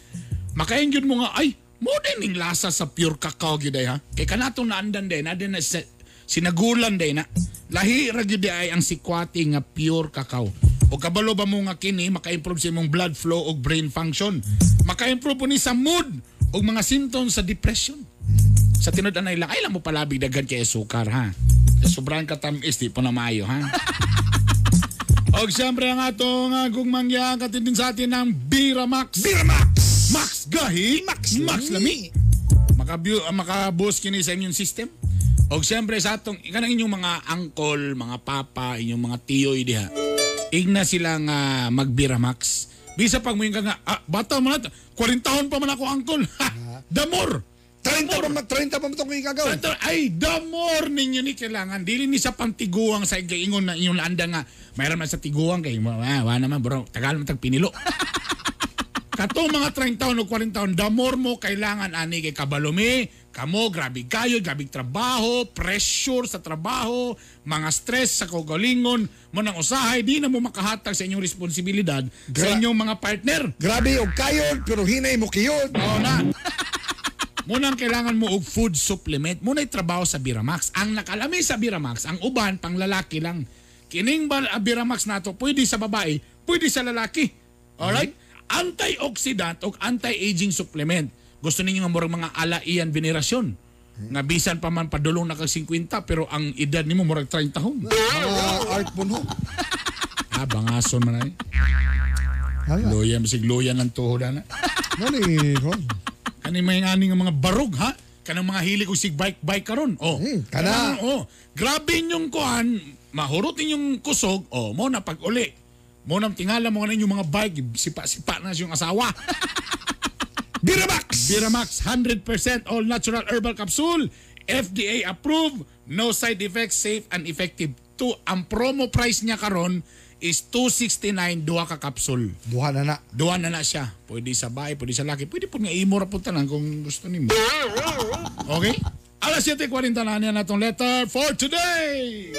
Makain yun mo nga, ay, mo din yung lasa sa pure cacao gyud ha. Kay kanatong naandan din, na din na sinagulan din na. Lahi ra ay ang sikwate nga pure cacao. O kabalo ba mo nga kini maka-improve sa imong blood flow o brain function. Maka-improve po ni sa mood o mga symptoms sa depression. Sa lang, ay lang mo palabig daghan kay sukar ha. Sobrang katamis di po na maayo ha. (laughs) Og siyempre ang atong uh, gugmangya katindin sa atin ng Bira Max. Bira Max! Max Gahi! Max, Max Lami! Makabu- uh, makaboost kini sa immune system. Og siyempre sa atong, kanang inyong mga uncle, mga papa, inyong mga tiyoy diha. Igna silang uh, magbira Max. Bisa pag mo yung nga, ah, bata mo na, 40 taon pa man ako uncle. Ha, damor! 30 pa ma- 30 pa mo itong ikagaw. Ay, the more ninyo ni kailangan. Dili ni sa pantiguang sa ingon na inyong landa nga. Mayroon man sa tiguang kay, ah, wa naman bro, tagal mo tag pinilo. (laughs) Katong mga 30 taon o 40 taon, more mo kailangan ani kay kabalumi, kamo, grabe kayo, grabe trabaho, pressure sa trabaho, mga stress sa kagalingon, mo nang usahay, di na mo makahatag sa inyong responsibilidad sa Gra- inyong mga partner. Grabe og kayod pero hinay mo kiyod. Oo na. Munang kailangan mo og food supplement. Muna'y trabaho sa Biramax. Ang nakalami sa Biramax, ang uban, pang lalaki lang. Kining ba ang Biramax nato, pwede sa babae, pwede sa lalaki. Alright? Antioxidant o anti-aging supplement. Gusto ninyo nga murag mga alaian venerasyon. Nga bisan pa man padulong na kag 50 pero ang edad nimo murag 30 taon. Mga art bunho. Ah, bangason man ay. Hala. Loya, masig loya ng tuhod na. Nani, Ron? Kani may nga nga mga barog ha? Kanang mga hilig og sig bike bike karon. Oh. kana. Kanang, oh. Grabe inyong kuan, mahurot inyong kusog, oh, mo na pag uli. Mo nang tingala mo na inyong mga bike, sipa-sipa na yung asawa. (laughs) Biramax! Biramax 100% all natural herbal capsule. FDA approved, no side effects, safe and effective. To, ang promo price niya karon is 269 duha ka capsule. Duha na na. Duha na na siya. Pwede sa bahay, pwede sa laki. Pwede po nga imo ra po tanan kung gusto nimo. Okay? Alas 7.40 na niya na itong letter for today!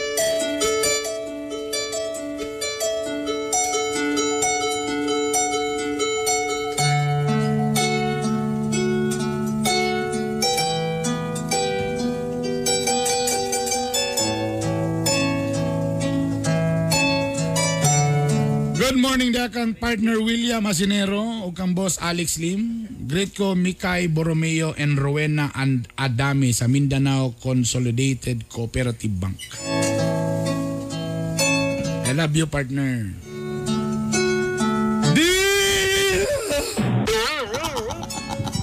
Morning da kang partner William Asinero o kang boss Alex Lim. Great ko Mikay Borromeo and Rowena and Adami sa Mindanao Consolidated Cooperative Bank. I love you partner. Deal!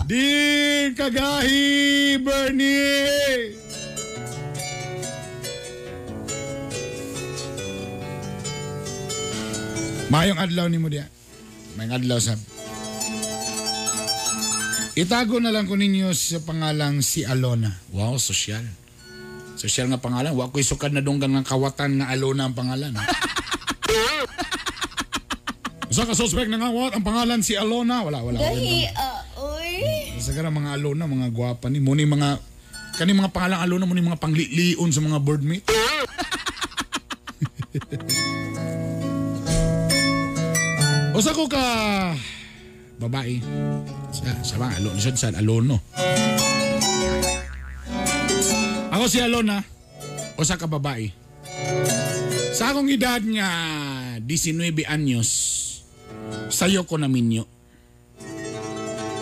Deal kagahi Bernie! Mayong adlaw ni mo diya. Mayong adlaw sa... Itago na lang ko ninyo sa pangalang si Alona. Wow, sosyal. Sosyal nga pangalan. Wa ko'y sukad na donggan ng kawatan nga Alona ang pangalan. (laughs) Usa ka suspect na nga what ang pangalan si Alona. Wala, wala. Gahi, ah, oy. Sa ka mga Alona, mga gwapa ni. Muni mga... Kani mga pangalang Alona, muni mga panglilion sa mga boardmate. Usa ko ka babae. Sa sa mga alon lisod sa alono. Ako si Alona. Usa ka babae. Sa akong edad nga 19 anyos, sayo ko na minyo.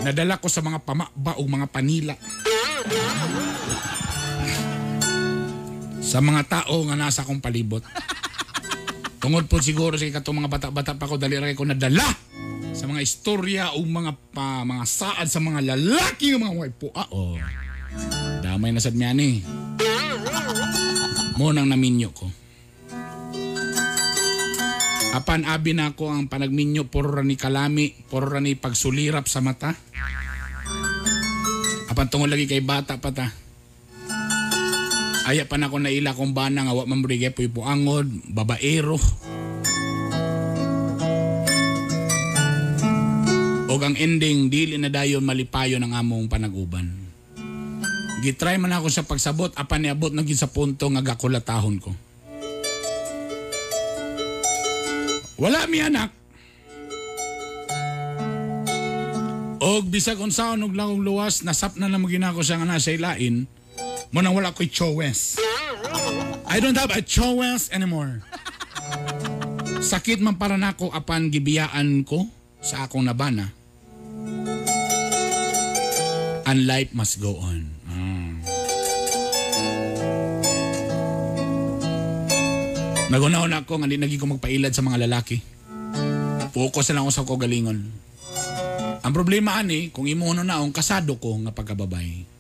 Nadala ko sa mga pamaba o mga panila. Sa mga tao nga nasa akong palibot. Tungod po siguro sa ikatong mga bata-bata pa ko dali ra ko nadala sa mga istorya o mga pa, mga saad sa mga lalaki ng mga waipo. Ah, oh. Damay na sad niya ni. Mo nang naminyo ko. Apan abi na ako ang panagminyo puro ni kalami, puro ni pagsulirap sa mata. Apan tungod lagi kay bata pa ta. Aya pa na ako naila kong bana nga wa man brige puy puangod, babaero. Og ang ending dili na dayon malipayo ng among panaguban. Gitry man ako sa pagsabot apan niabot na sa punto nga gakulatahon ko. Wala mi anak. Og bisag unsaon og langog luwas nasap na lang ginako siya nga nasa ilain. Mo nang wala ko'y chowes. I don't have a chowes anymore. Sakit man para nako apan gibiyaan ko sa akong nabana. And life must go on. Ah. Nagunaon ako nga di naging ko magpailad sa mga lalaki. Focus na lang ako sa kagalingon. Ang problema ani, kung imo na naong kasado ko nga pagkababay.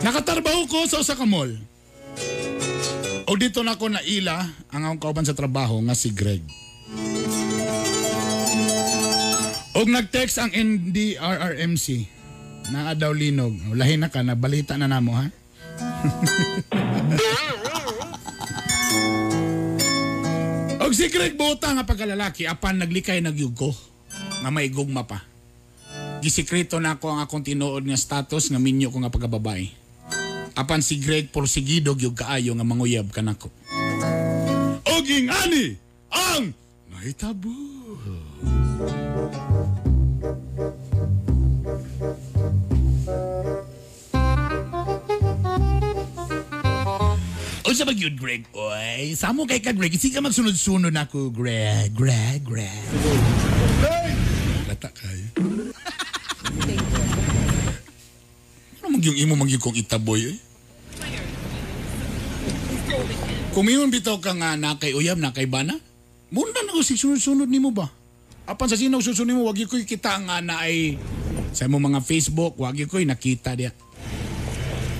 Nakatarbaho ko sa usa ka mall. O dito na ako naila ang akong kauban sa trabaho nga si Greg. Og nag-text ang NDRRMC na daw linog. Lahin na ka, nabalita na namo ha. (laughs) Og si Greg buta nga pagkalalaki apan naglikay nagyug nga may gugma pa. Gisikreto na ako ang akong tinuod nga status nga minyo ko nga pagkababae. Apan si Greg porsigido gyud kaayo nga manguyab kanako. Og ani ang nahitabo. O sa magyud, Greg? Oy, samo kay ka, Greg. Sige magsunod-sunod ako, Greg. Greg, Greg. Lata kayo. Ano magyong imo magyong kong itaboy, eh? Mayroon bitaw ka nga nakay uyab, nakay bana, muna na ko si sunod-sunod ni mo ba? Apan sa sinaw susunod ni mo, wag ko'y kita nga na ay sa mo mga Facebook, wag ko'y nakita diya.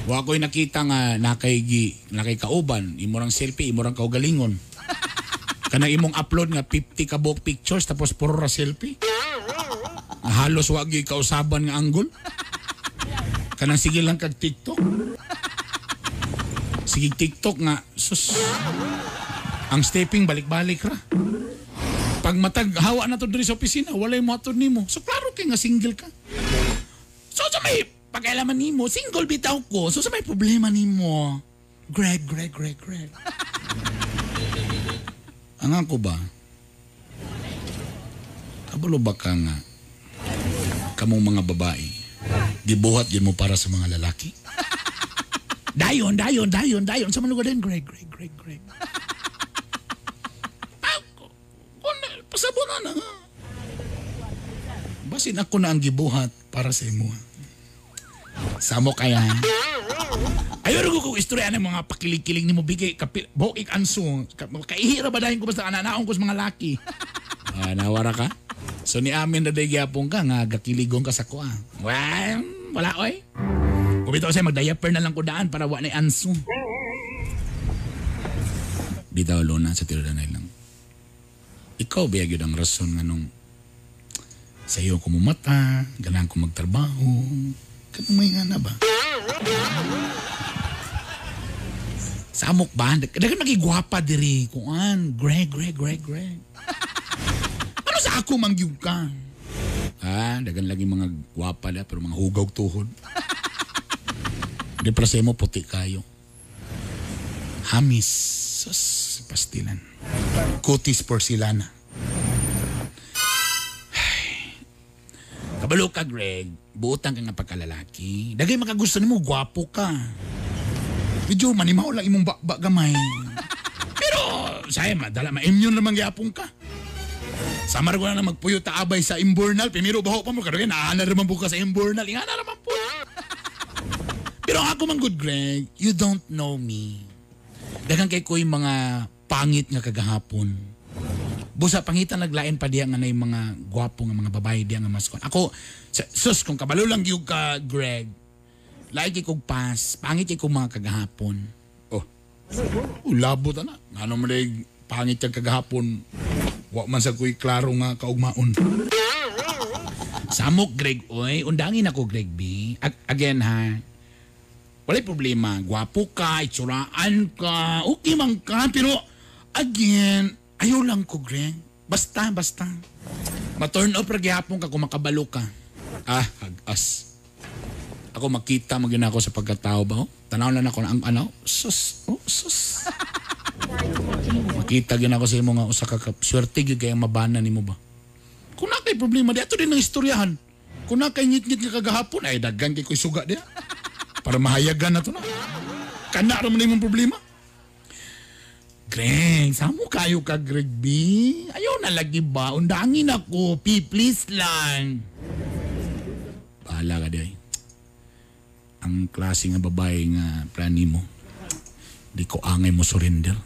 Wa ko'y nakita nga nakay gi nakay kauban, imo rang selfie, imo rang kaugalingon. (laughs) Kana imong upload nga 50 ka buok pictures tapos puro ra selfie. Halos wa gyud kausaban nga angle. Kanang sige lang kag TikTok. Sige TikTok nga sus. Ang stepping balik-balik ra. Pag matag hawa na to diri sa opisina, walay mo atod nimo. So klaro kay nga single ka. So sa may pagkailaman nimo, single bitaw ko. So sa may problema nimo. Greg, Greg, Greg, Greg. Ang ako ba? Kabalo ba ka nga? Kamong mga babae, gibuhat yun mo para sa mga lalaki? Dayon, dayon, dayon, dayon. Sa manuga din, Greg, Greg, Greg, Greg. Kung- na. Basin ako na ang gibuhat para sa imo. Samo kaya. Rin ko istorya ng mga pakilig-kilig ni mo bigay kapil, buhok ik anso. Ka- Kaihira ba dahil ko basta ananaon ko sa mga laki. ah, nawara ka? So ni amin na dahil gyapon ka nga gakiligong ka sa kuha. Well, wala oy. Kumita ko sa'yo mag-diaper na lang ko daan para wa na anso. Bitaw luna sa tiradanay lang. Ikaw biyag yun ang rason nga nung sa iyo ko mumata, ganahan ko magtrabaho. Kanang may nga na ba? Samok ba? Dagan magigwapa diri. Kuan, Greg, Greg, Greg, Greg. ano sa ako mangyug ka? Ah, dagan lagi mga gwapa da, pero mga hugaw tuhod. Di para sa mo puti kayo. Hamis. Sus, pastilan. Kutis porcelana. Kabalo ka, Greg. Buotang ka nga pagkalalaki. Dagay makagusto nimo gwapo ka. Medyo manimaw lang imong bakba gamay. Pero, saya madala, ma-immune naman gyapon ka. Samar ko na na magpuyo taabay sa imbornal. Pimiro baho pa mo. Kaya naana naman po sa imbornal. Ingana naman po. Pero ako man good, Greg, you don't know me. Dagang kay ko yung mga pangit nga kagahapon. Busa pangitan naglain pa diya nga na yung mga gwapo nga mga babae diya nga maskon. Ako, sus, kung kabalo lang yung ka, Greg, kay kong pas, pangit kong mga kagahapon. Oh, oh labot na. Ano man day pangit yung kagahapon. Wa man sa kuy klaro nga kaugmaon. Samok, Greg, oy. Undangin ako, Greg B. Ag- again, ha. Walay problema. Gwapo ka, itsuraan ka, okay man ka. Pero, again, ayaw lang ko, Greg. Basta, basta. Ma-turn off ra gihapon ka kung makabalo ka. Ah, hagas. Ako makita mo ako sa pagkatao ba? Oh? Tanaw lang ako na ang ano? Sus. Oh, sus. makita gina ako sa imo nga usa ka swerte gyud kay mabana nimo ba? Kung na kay problema di ato din ang istoryahan. Kung na kay ngit-ngit nga kagahapon ay daggan kay koy suga dia. Para mahayagan na to na. Kana ra man imong problema. Greg, samo kayo ka, Greg B? Ayaw na lagi ba? Undangin ako. P, please lang. Bahala ka di. Ang klase nga babae nga plani mo. Di ko angay mo surrender.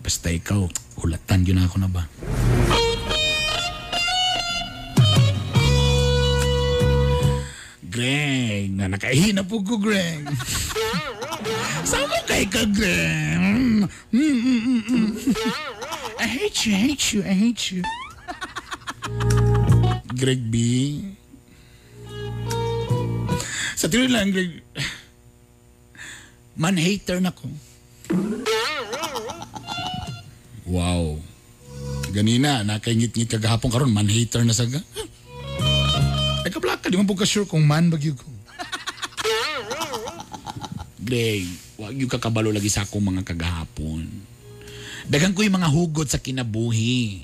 Basta ikaw, hulatan yun ako na ba? Greg, na nakahina po ko, Greg. (laughs) Sama kay ka, Greg. Mm, mm, mm, mm, mm. I hate you, I hate you, I hate you. Greg B. Sa tiro lang, Greg. Man-hater na ko. Wow. Ganina, nakaingit-ngit kagahapon karon man-hater na saga. Ay kaplaka, di po ka sure kung man bagyo ko. Greg, wag yung kakabalo lagi sa akong mga kagahapon. Dagang ko yung mga hugot sa kinabuhi.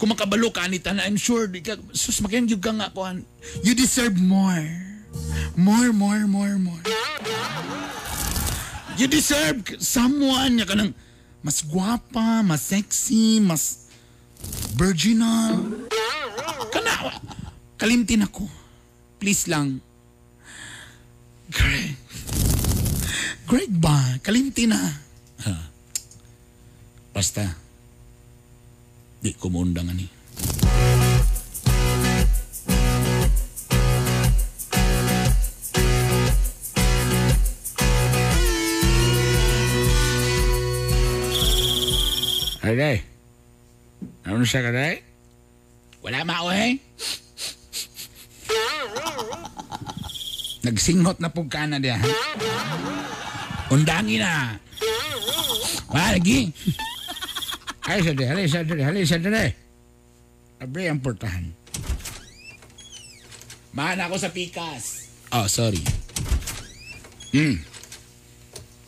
Kung makabalo ka anita I'm sure, di ka, sus, makyan yung ka nga kuhan. You deserve more. More, more, more, more. You deserve someone nga kanang mas gwapa, mas sexy, mas virginal. Kana, kalimtin ako. Please lang. Greg. Greg ba? Kalimtin na. Ha. Basta. Di ko maundang ani. Aday. Ano siya kaday? Wala mauhay? Nagsinghot na pug ka na diya. ha? Undangi na. Lagi. Ay, sa di, halay, sa di, halay, sa di. Abre ang portahan. Mahan ako sa pikas. Oh, sorry. Hmm.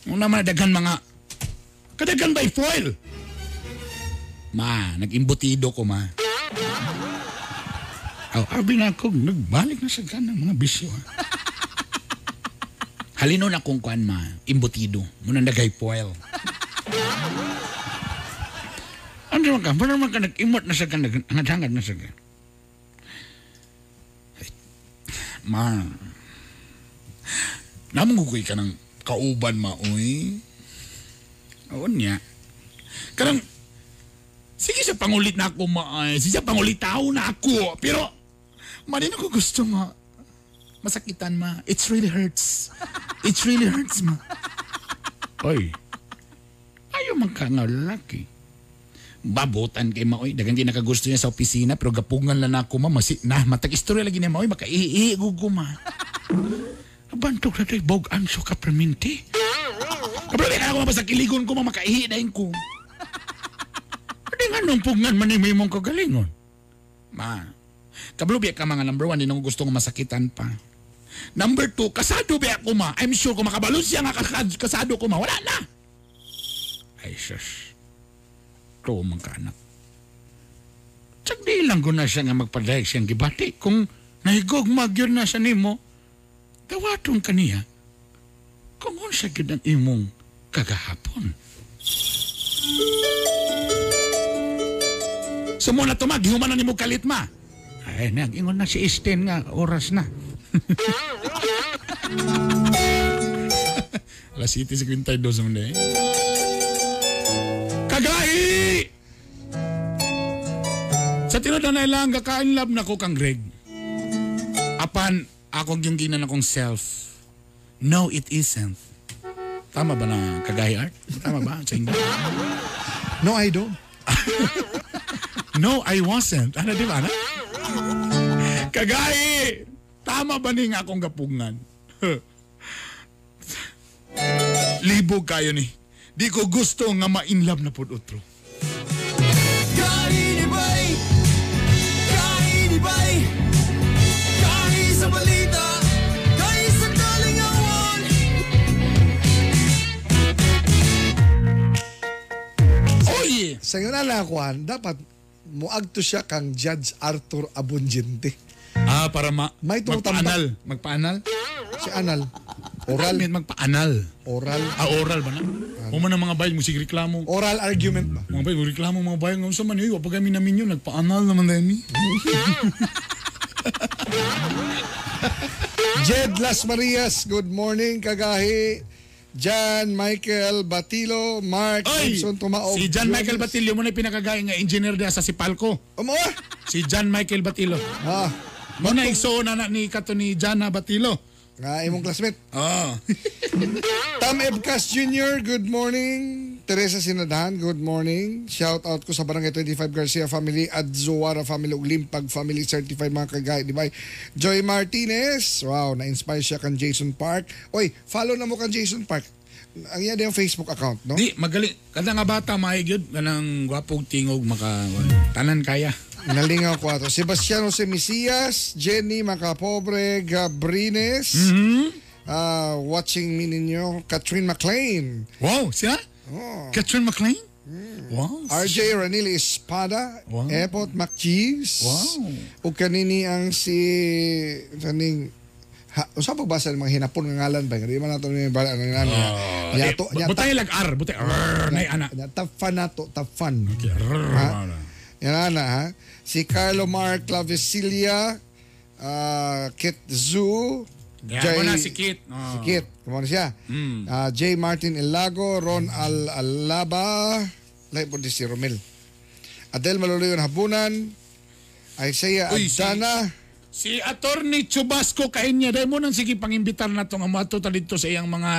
Ano naman daghan mga... Kadaghan by foil. Ma, nag-imbutido ko, ma. Aw, abi na ako, nagbalik na sa ganang mga bisyo. ha. (laughs) Halino na kung kuan ma, imbutido. Muna nagay foil. (laughs) Ano man ka, wala naman ka nag-imot na sa ka, nag-hangad na sa ka. Ma, namangugoy ka ng kauban ma, uy. Oo niya. Karang, sige sa pangulit na ako, ma. Sige sa pangulit tao na ako. Pero, manin ako gusto, ma. Masakitan, ma. It really hurts. It really hurts, ma. Oy, ayaw man ka nga lalaki. Babutan kay Maoy. Dagang di nakagusto niya sa opisina pero gapungan lang ako ma. Masi, na, matag istorya lagi ni Maoy. Makaiiig ko ma. Abantok na tayo bog anso ka perminti. Kapag ka ako mapasa kiligon ko ma. Makaihi na ko. Hindi nga nung pungan man ni mong kagalingon. Ma, kablubi ka mga number one, di nang gusto nga masakitan pa. Number two, kasado ba ako ma? I'm sure kung makabalon siya nga kas- kasado ko ma, wala na. Ay, sus. Ito ka anak. Tsak di lang ko na siya nga magpadayag siyang gibati. Kung nahigog magyod na siya nimo, dawaton ka niya. Kung unsa gyud ang imong kagahapon. Sumo na tumag, human na nimo kalit ma. Ay, nag-ingon na si Isten nga, oras na. (laughs) Alas 7.52 sa mga eh. Kagahi! Sa tinod na nailang kakain love na ko kang Greg. Apan, ako yung ginan akong self. No, it isn't. Tama ba na kagahi art? Tama ba? No, I don't. (laughs) no, I wasn't. Ano, di ba? Ano? Kagahi! Tama ba ni nga akong gapungan? (laughs) Libog kayo ni. Di ko gusto nga ma-inlove na pud otro. Kaini bay, kaini bay, kahi sa balita, kahi sa kalingawan. Oy! Sa nga nalakuan, dapat muagto siya kang Judge Arthur Abunjente. Ah, para ma May tumutambak. magpaanal. Magpaanal? Si Anal. Oral. Oral. Magpaanal. Oral. Ah, oral ba na? O man ang mga bayan mo sige reklamo. Oral argument ba? Mga bayan, reklamo mga bayan. Nga sa man yun, wapag kami namin yun, nagpaanal naman dahil (laughs) ni. Jed Las Marias, good morning, kagahi. Jan Michael Batilo, Mark Oy! Thompson Tumaog. Si John Michael Batilio mo na pinakagaya nga engineer dia sa Sipalco. Ah! Si John Michael Batilo. Ah, Mo na igsoon na na ni kato ni Jana Batilo. nga imong classmate. Ah. (laughs) Tam Ebcas Jr., good morning. Teresa Sinadahan, good morning. Shout out ko sa Barangay 25 Garcia family at Zuwara family ug Limpag family certified mga kagay, di ba? Joy Martinez, wow, na-inspire siya kan Jason Park. Oy, follow na mo kan Jason Park. Ang iya yung Facebook account, no? Di, magaling. Kada nga bata, mahigyod. Kanang gwapong tingog, maka... Tanan kaya. Nalingaw ko ato. Sebastiano Semisias, Jenny Macapobre Gabrines, ah, watching me ninyo, Catherine McLean, Wow, siya? Oh. Catherine McLean? Wow. RJ Ranili Espada, Wow. Epot McCheese, Wow. o kanini ang si, kaning, ha, usa pa basa ng mga hinapon ng ngalan ba? Hindi man nato ni bala ng ngalan. Oh, Nya eh, to, nya butay lag R, butay R, nay ana. nya tapfan na to, tapfan. Okay. Yan na ha. Si Carlo Mark Clavicilia, uh, Kit Zoo, Yan mo na si Kit. Oh. Si Kit, kumano siya. Mm. Ah, J. Martin Ilago, Ron Al Alaba, lahi po si Romel. Adel Maluloyon Habunan, Isaiah Uy, si- Adana, Si Attorney Chubasco kain niya. Dahil mo nang sige pangimbitar na itong amato dito sa iyang mga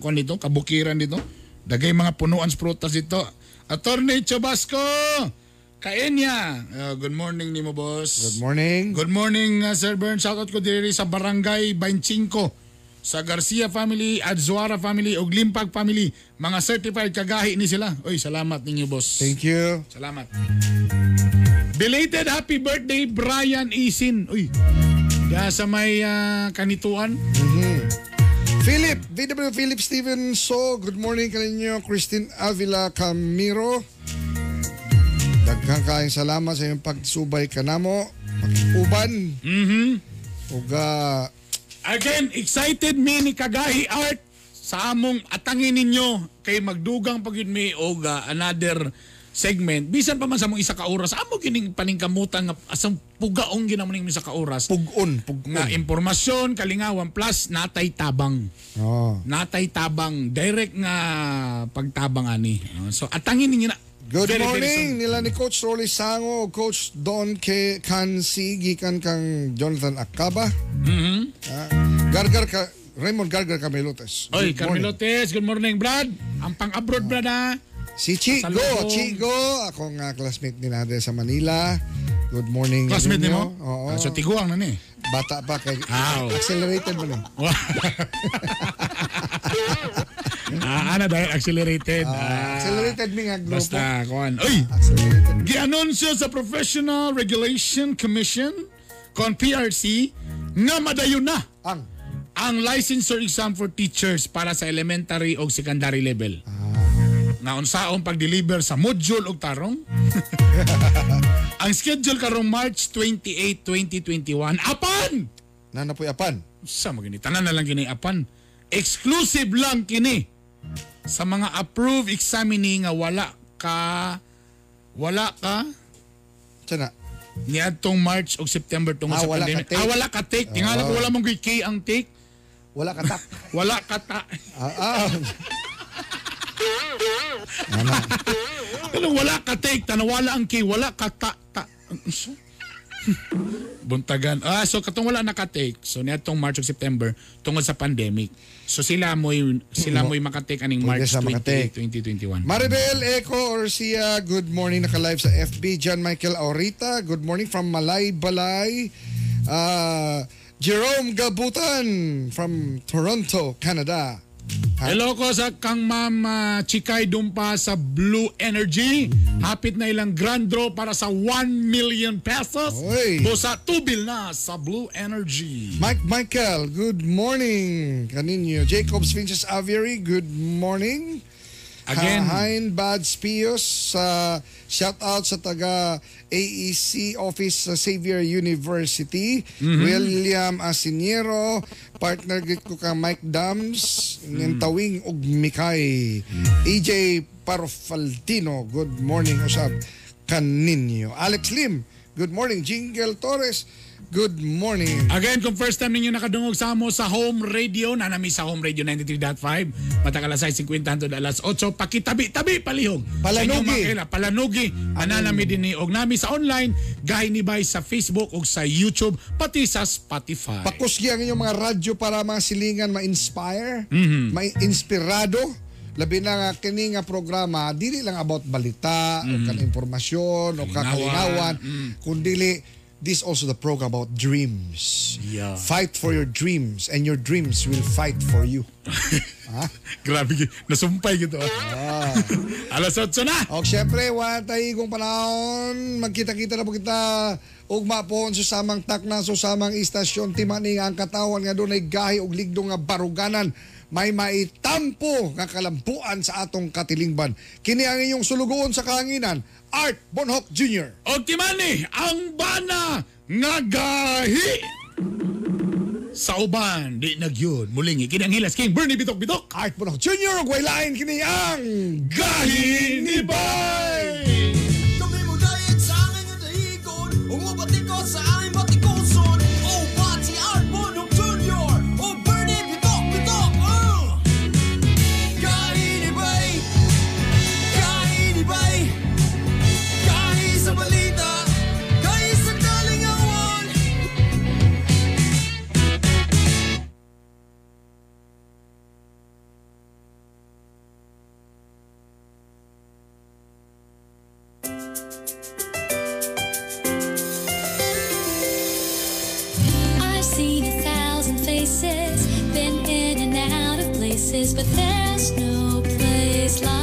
kwan dito, kabukiran dito. Dagay mga punuan prutas dito. Attorney Chubasco! Kain niya. Uh, good morning ni mo, boss. Good morning. Good morning, uh, Sir Bern. Shoutout ko diri sa Barangay 25 sa Garcia family, Adzuara family, ug Limpag family. Mga certified kagahi ni sila. Oy, salamat ninyo, boss. Thank you. Salamat. Belated happy birthday, Brian Isin. Uy, diya sa may ah, kanituan. Philip, VW Philip Steven So, good morning kaninyo. Christine Avila Camiro. Daghang kaayong salamat sa iyong pagsubay kanamo. Pag-uban. Mhm. Ug ah, Again, excited me ni Kagahi Art sa among atangin ninyo kay magdugang pagid mi og ah, another segment bisan pa man sa mong isa ka oras amo kining paningkamutan nga asang pugaong ginamo ning isa ka oras Pugon, pugon. nga impormasyon kalingawan plus natay tabang Oh. natay tabang direct nga pagtabang ani Uh, so atangin ninyo na Good Very, very morning soon. nila ni Coach Rolly Sango, Coach Don K. Kansi, gikan kang Jonathan Akaba. Mhm. Ah, Gargar ka, Raymond Gargar Camelotes. Oy, Good morning. Carmelotes, good morning, Brad. Ang pang-abroad, Brad, ha? Si Chigo, Salubong. Chigo, ako nga classmate ni Nade sa Manila. Good morning. Classmate ninyo. mo? Oo. Ah, so, tiguang na ni. Bata pa kay Aw. accelerated mo ni. (laughs) ah, ano dahil accelerated. Ah, Accelerated mi nga grupo. Basta, kuhan. Uy! Gianunsyo sa Professional Regulation Commission kon PRC nga madayon na ang ang licensure exam for teachers para sa elementary o secondary level. Nga unsaon pag-deliver sa module og tarong. (laughs) ang schedule karong March 28, 2021. Apan! Nana po apan. Sa magini tanan na lang kini apan. Exclusive lang kini sa mga approved examinee nga wala ka wala ka Sana. niadtong March o September tungod Ah, sa wala pandemic. ka take. Ah, wala ka take. Tingala ko Ah. wala mong kay ang take. Wala ka tak. (laughs) Wala ka ta. Ah, ah. Ano wala ka take, tanawala ang key, wala ka ta. ta. Buntagan. Ah, so katong wala naka-take. So niadtong March o September tungod sa pandemic. So sila mo'y sila mo'y makatake aning March sa makatake. 28, 2021. Maribel Eco Orsia, good morning. Naka-live sa FB. John Michael Aurita, good morning from Malay Balay. Uh, Jerome Gabutan from Toronto, Canada. Hello ko sa kang Ma'am ah, Chikay Dumpa sa Blue Energy. Hapit na ilang grand draw para sa 1 million pesos. Oy. Busa tubil na sa Blue Energy. Mike Michael, good morning. Kaninyo. Jacobs Finches Aviary, good morning. Again. Hein Bads Pios, sa shout out sa taga AEC office sa Xavier University. Mhm. William Asiniero, partner git ko ka Mike Dams, mm. Tawing ug Mikay. EJ Parofaltino, good morning usab kaninyo. Alex Lim, good morning. Jingle Torres, good morning. Again, kung first time ninyo nakadungog sa mo sa home radio, nanami sa home radio 93.5, matag alas 6.50 hangtod alas 8, pakitabi-tabi palihog. Palanugi. kaila, Palanugi. Ananami din ni og nami sa online, gahi ni bay sa Facebook ug sa YouTube, pati sa Spotify. Pakusgi ang inyong mga radyo para mga silingan ma-inspire, Mhm. ma-inspirado. Labi na nga kini nga programa, dili lang about balita o kan impormasyon o kakalinawan, kundi this also the program about dreams. Yeah. Fight for your dreams and your dreams will fight for you. ha? (laughs) Grabe, nasumpay gito. Ah. Alas 8 na. O syempre, wala tayo kung panahon. Magkita-kita na po kita. Ugma po sa samang takna, sa samang istasyon. Timani ang katawan nga doon ay gahi og ligdo nga baruganan. May maitampo nga kalampuan sa atong katilingban. Kini ang inyong sulugoon sa kahanginan. Art Bonhoc Jr. O timani, ang bana nga gahi. Sa uban, di nagyun. Muling ikinang hilas King Bernie Bitok Bitok. Art Bonhoc Jr. ug waylain kini ang Gahi ni Bay! Places, but there's no place like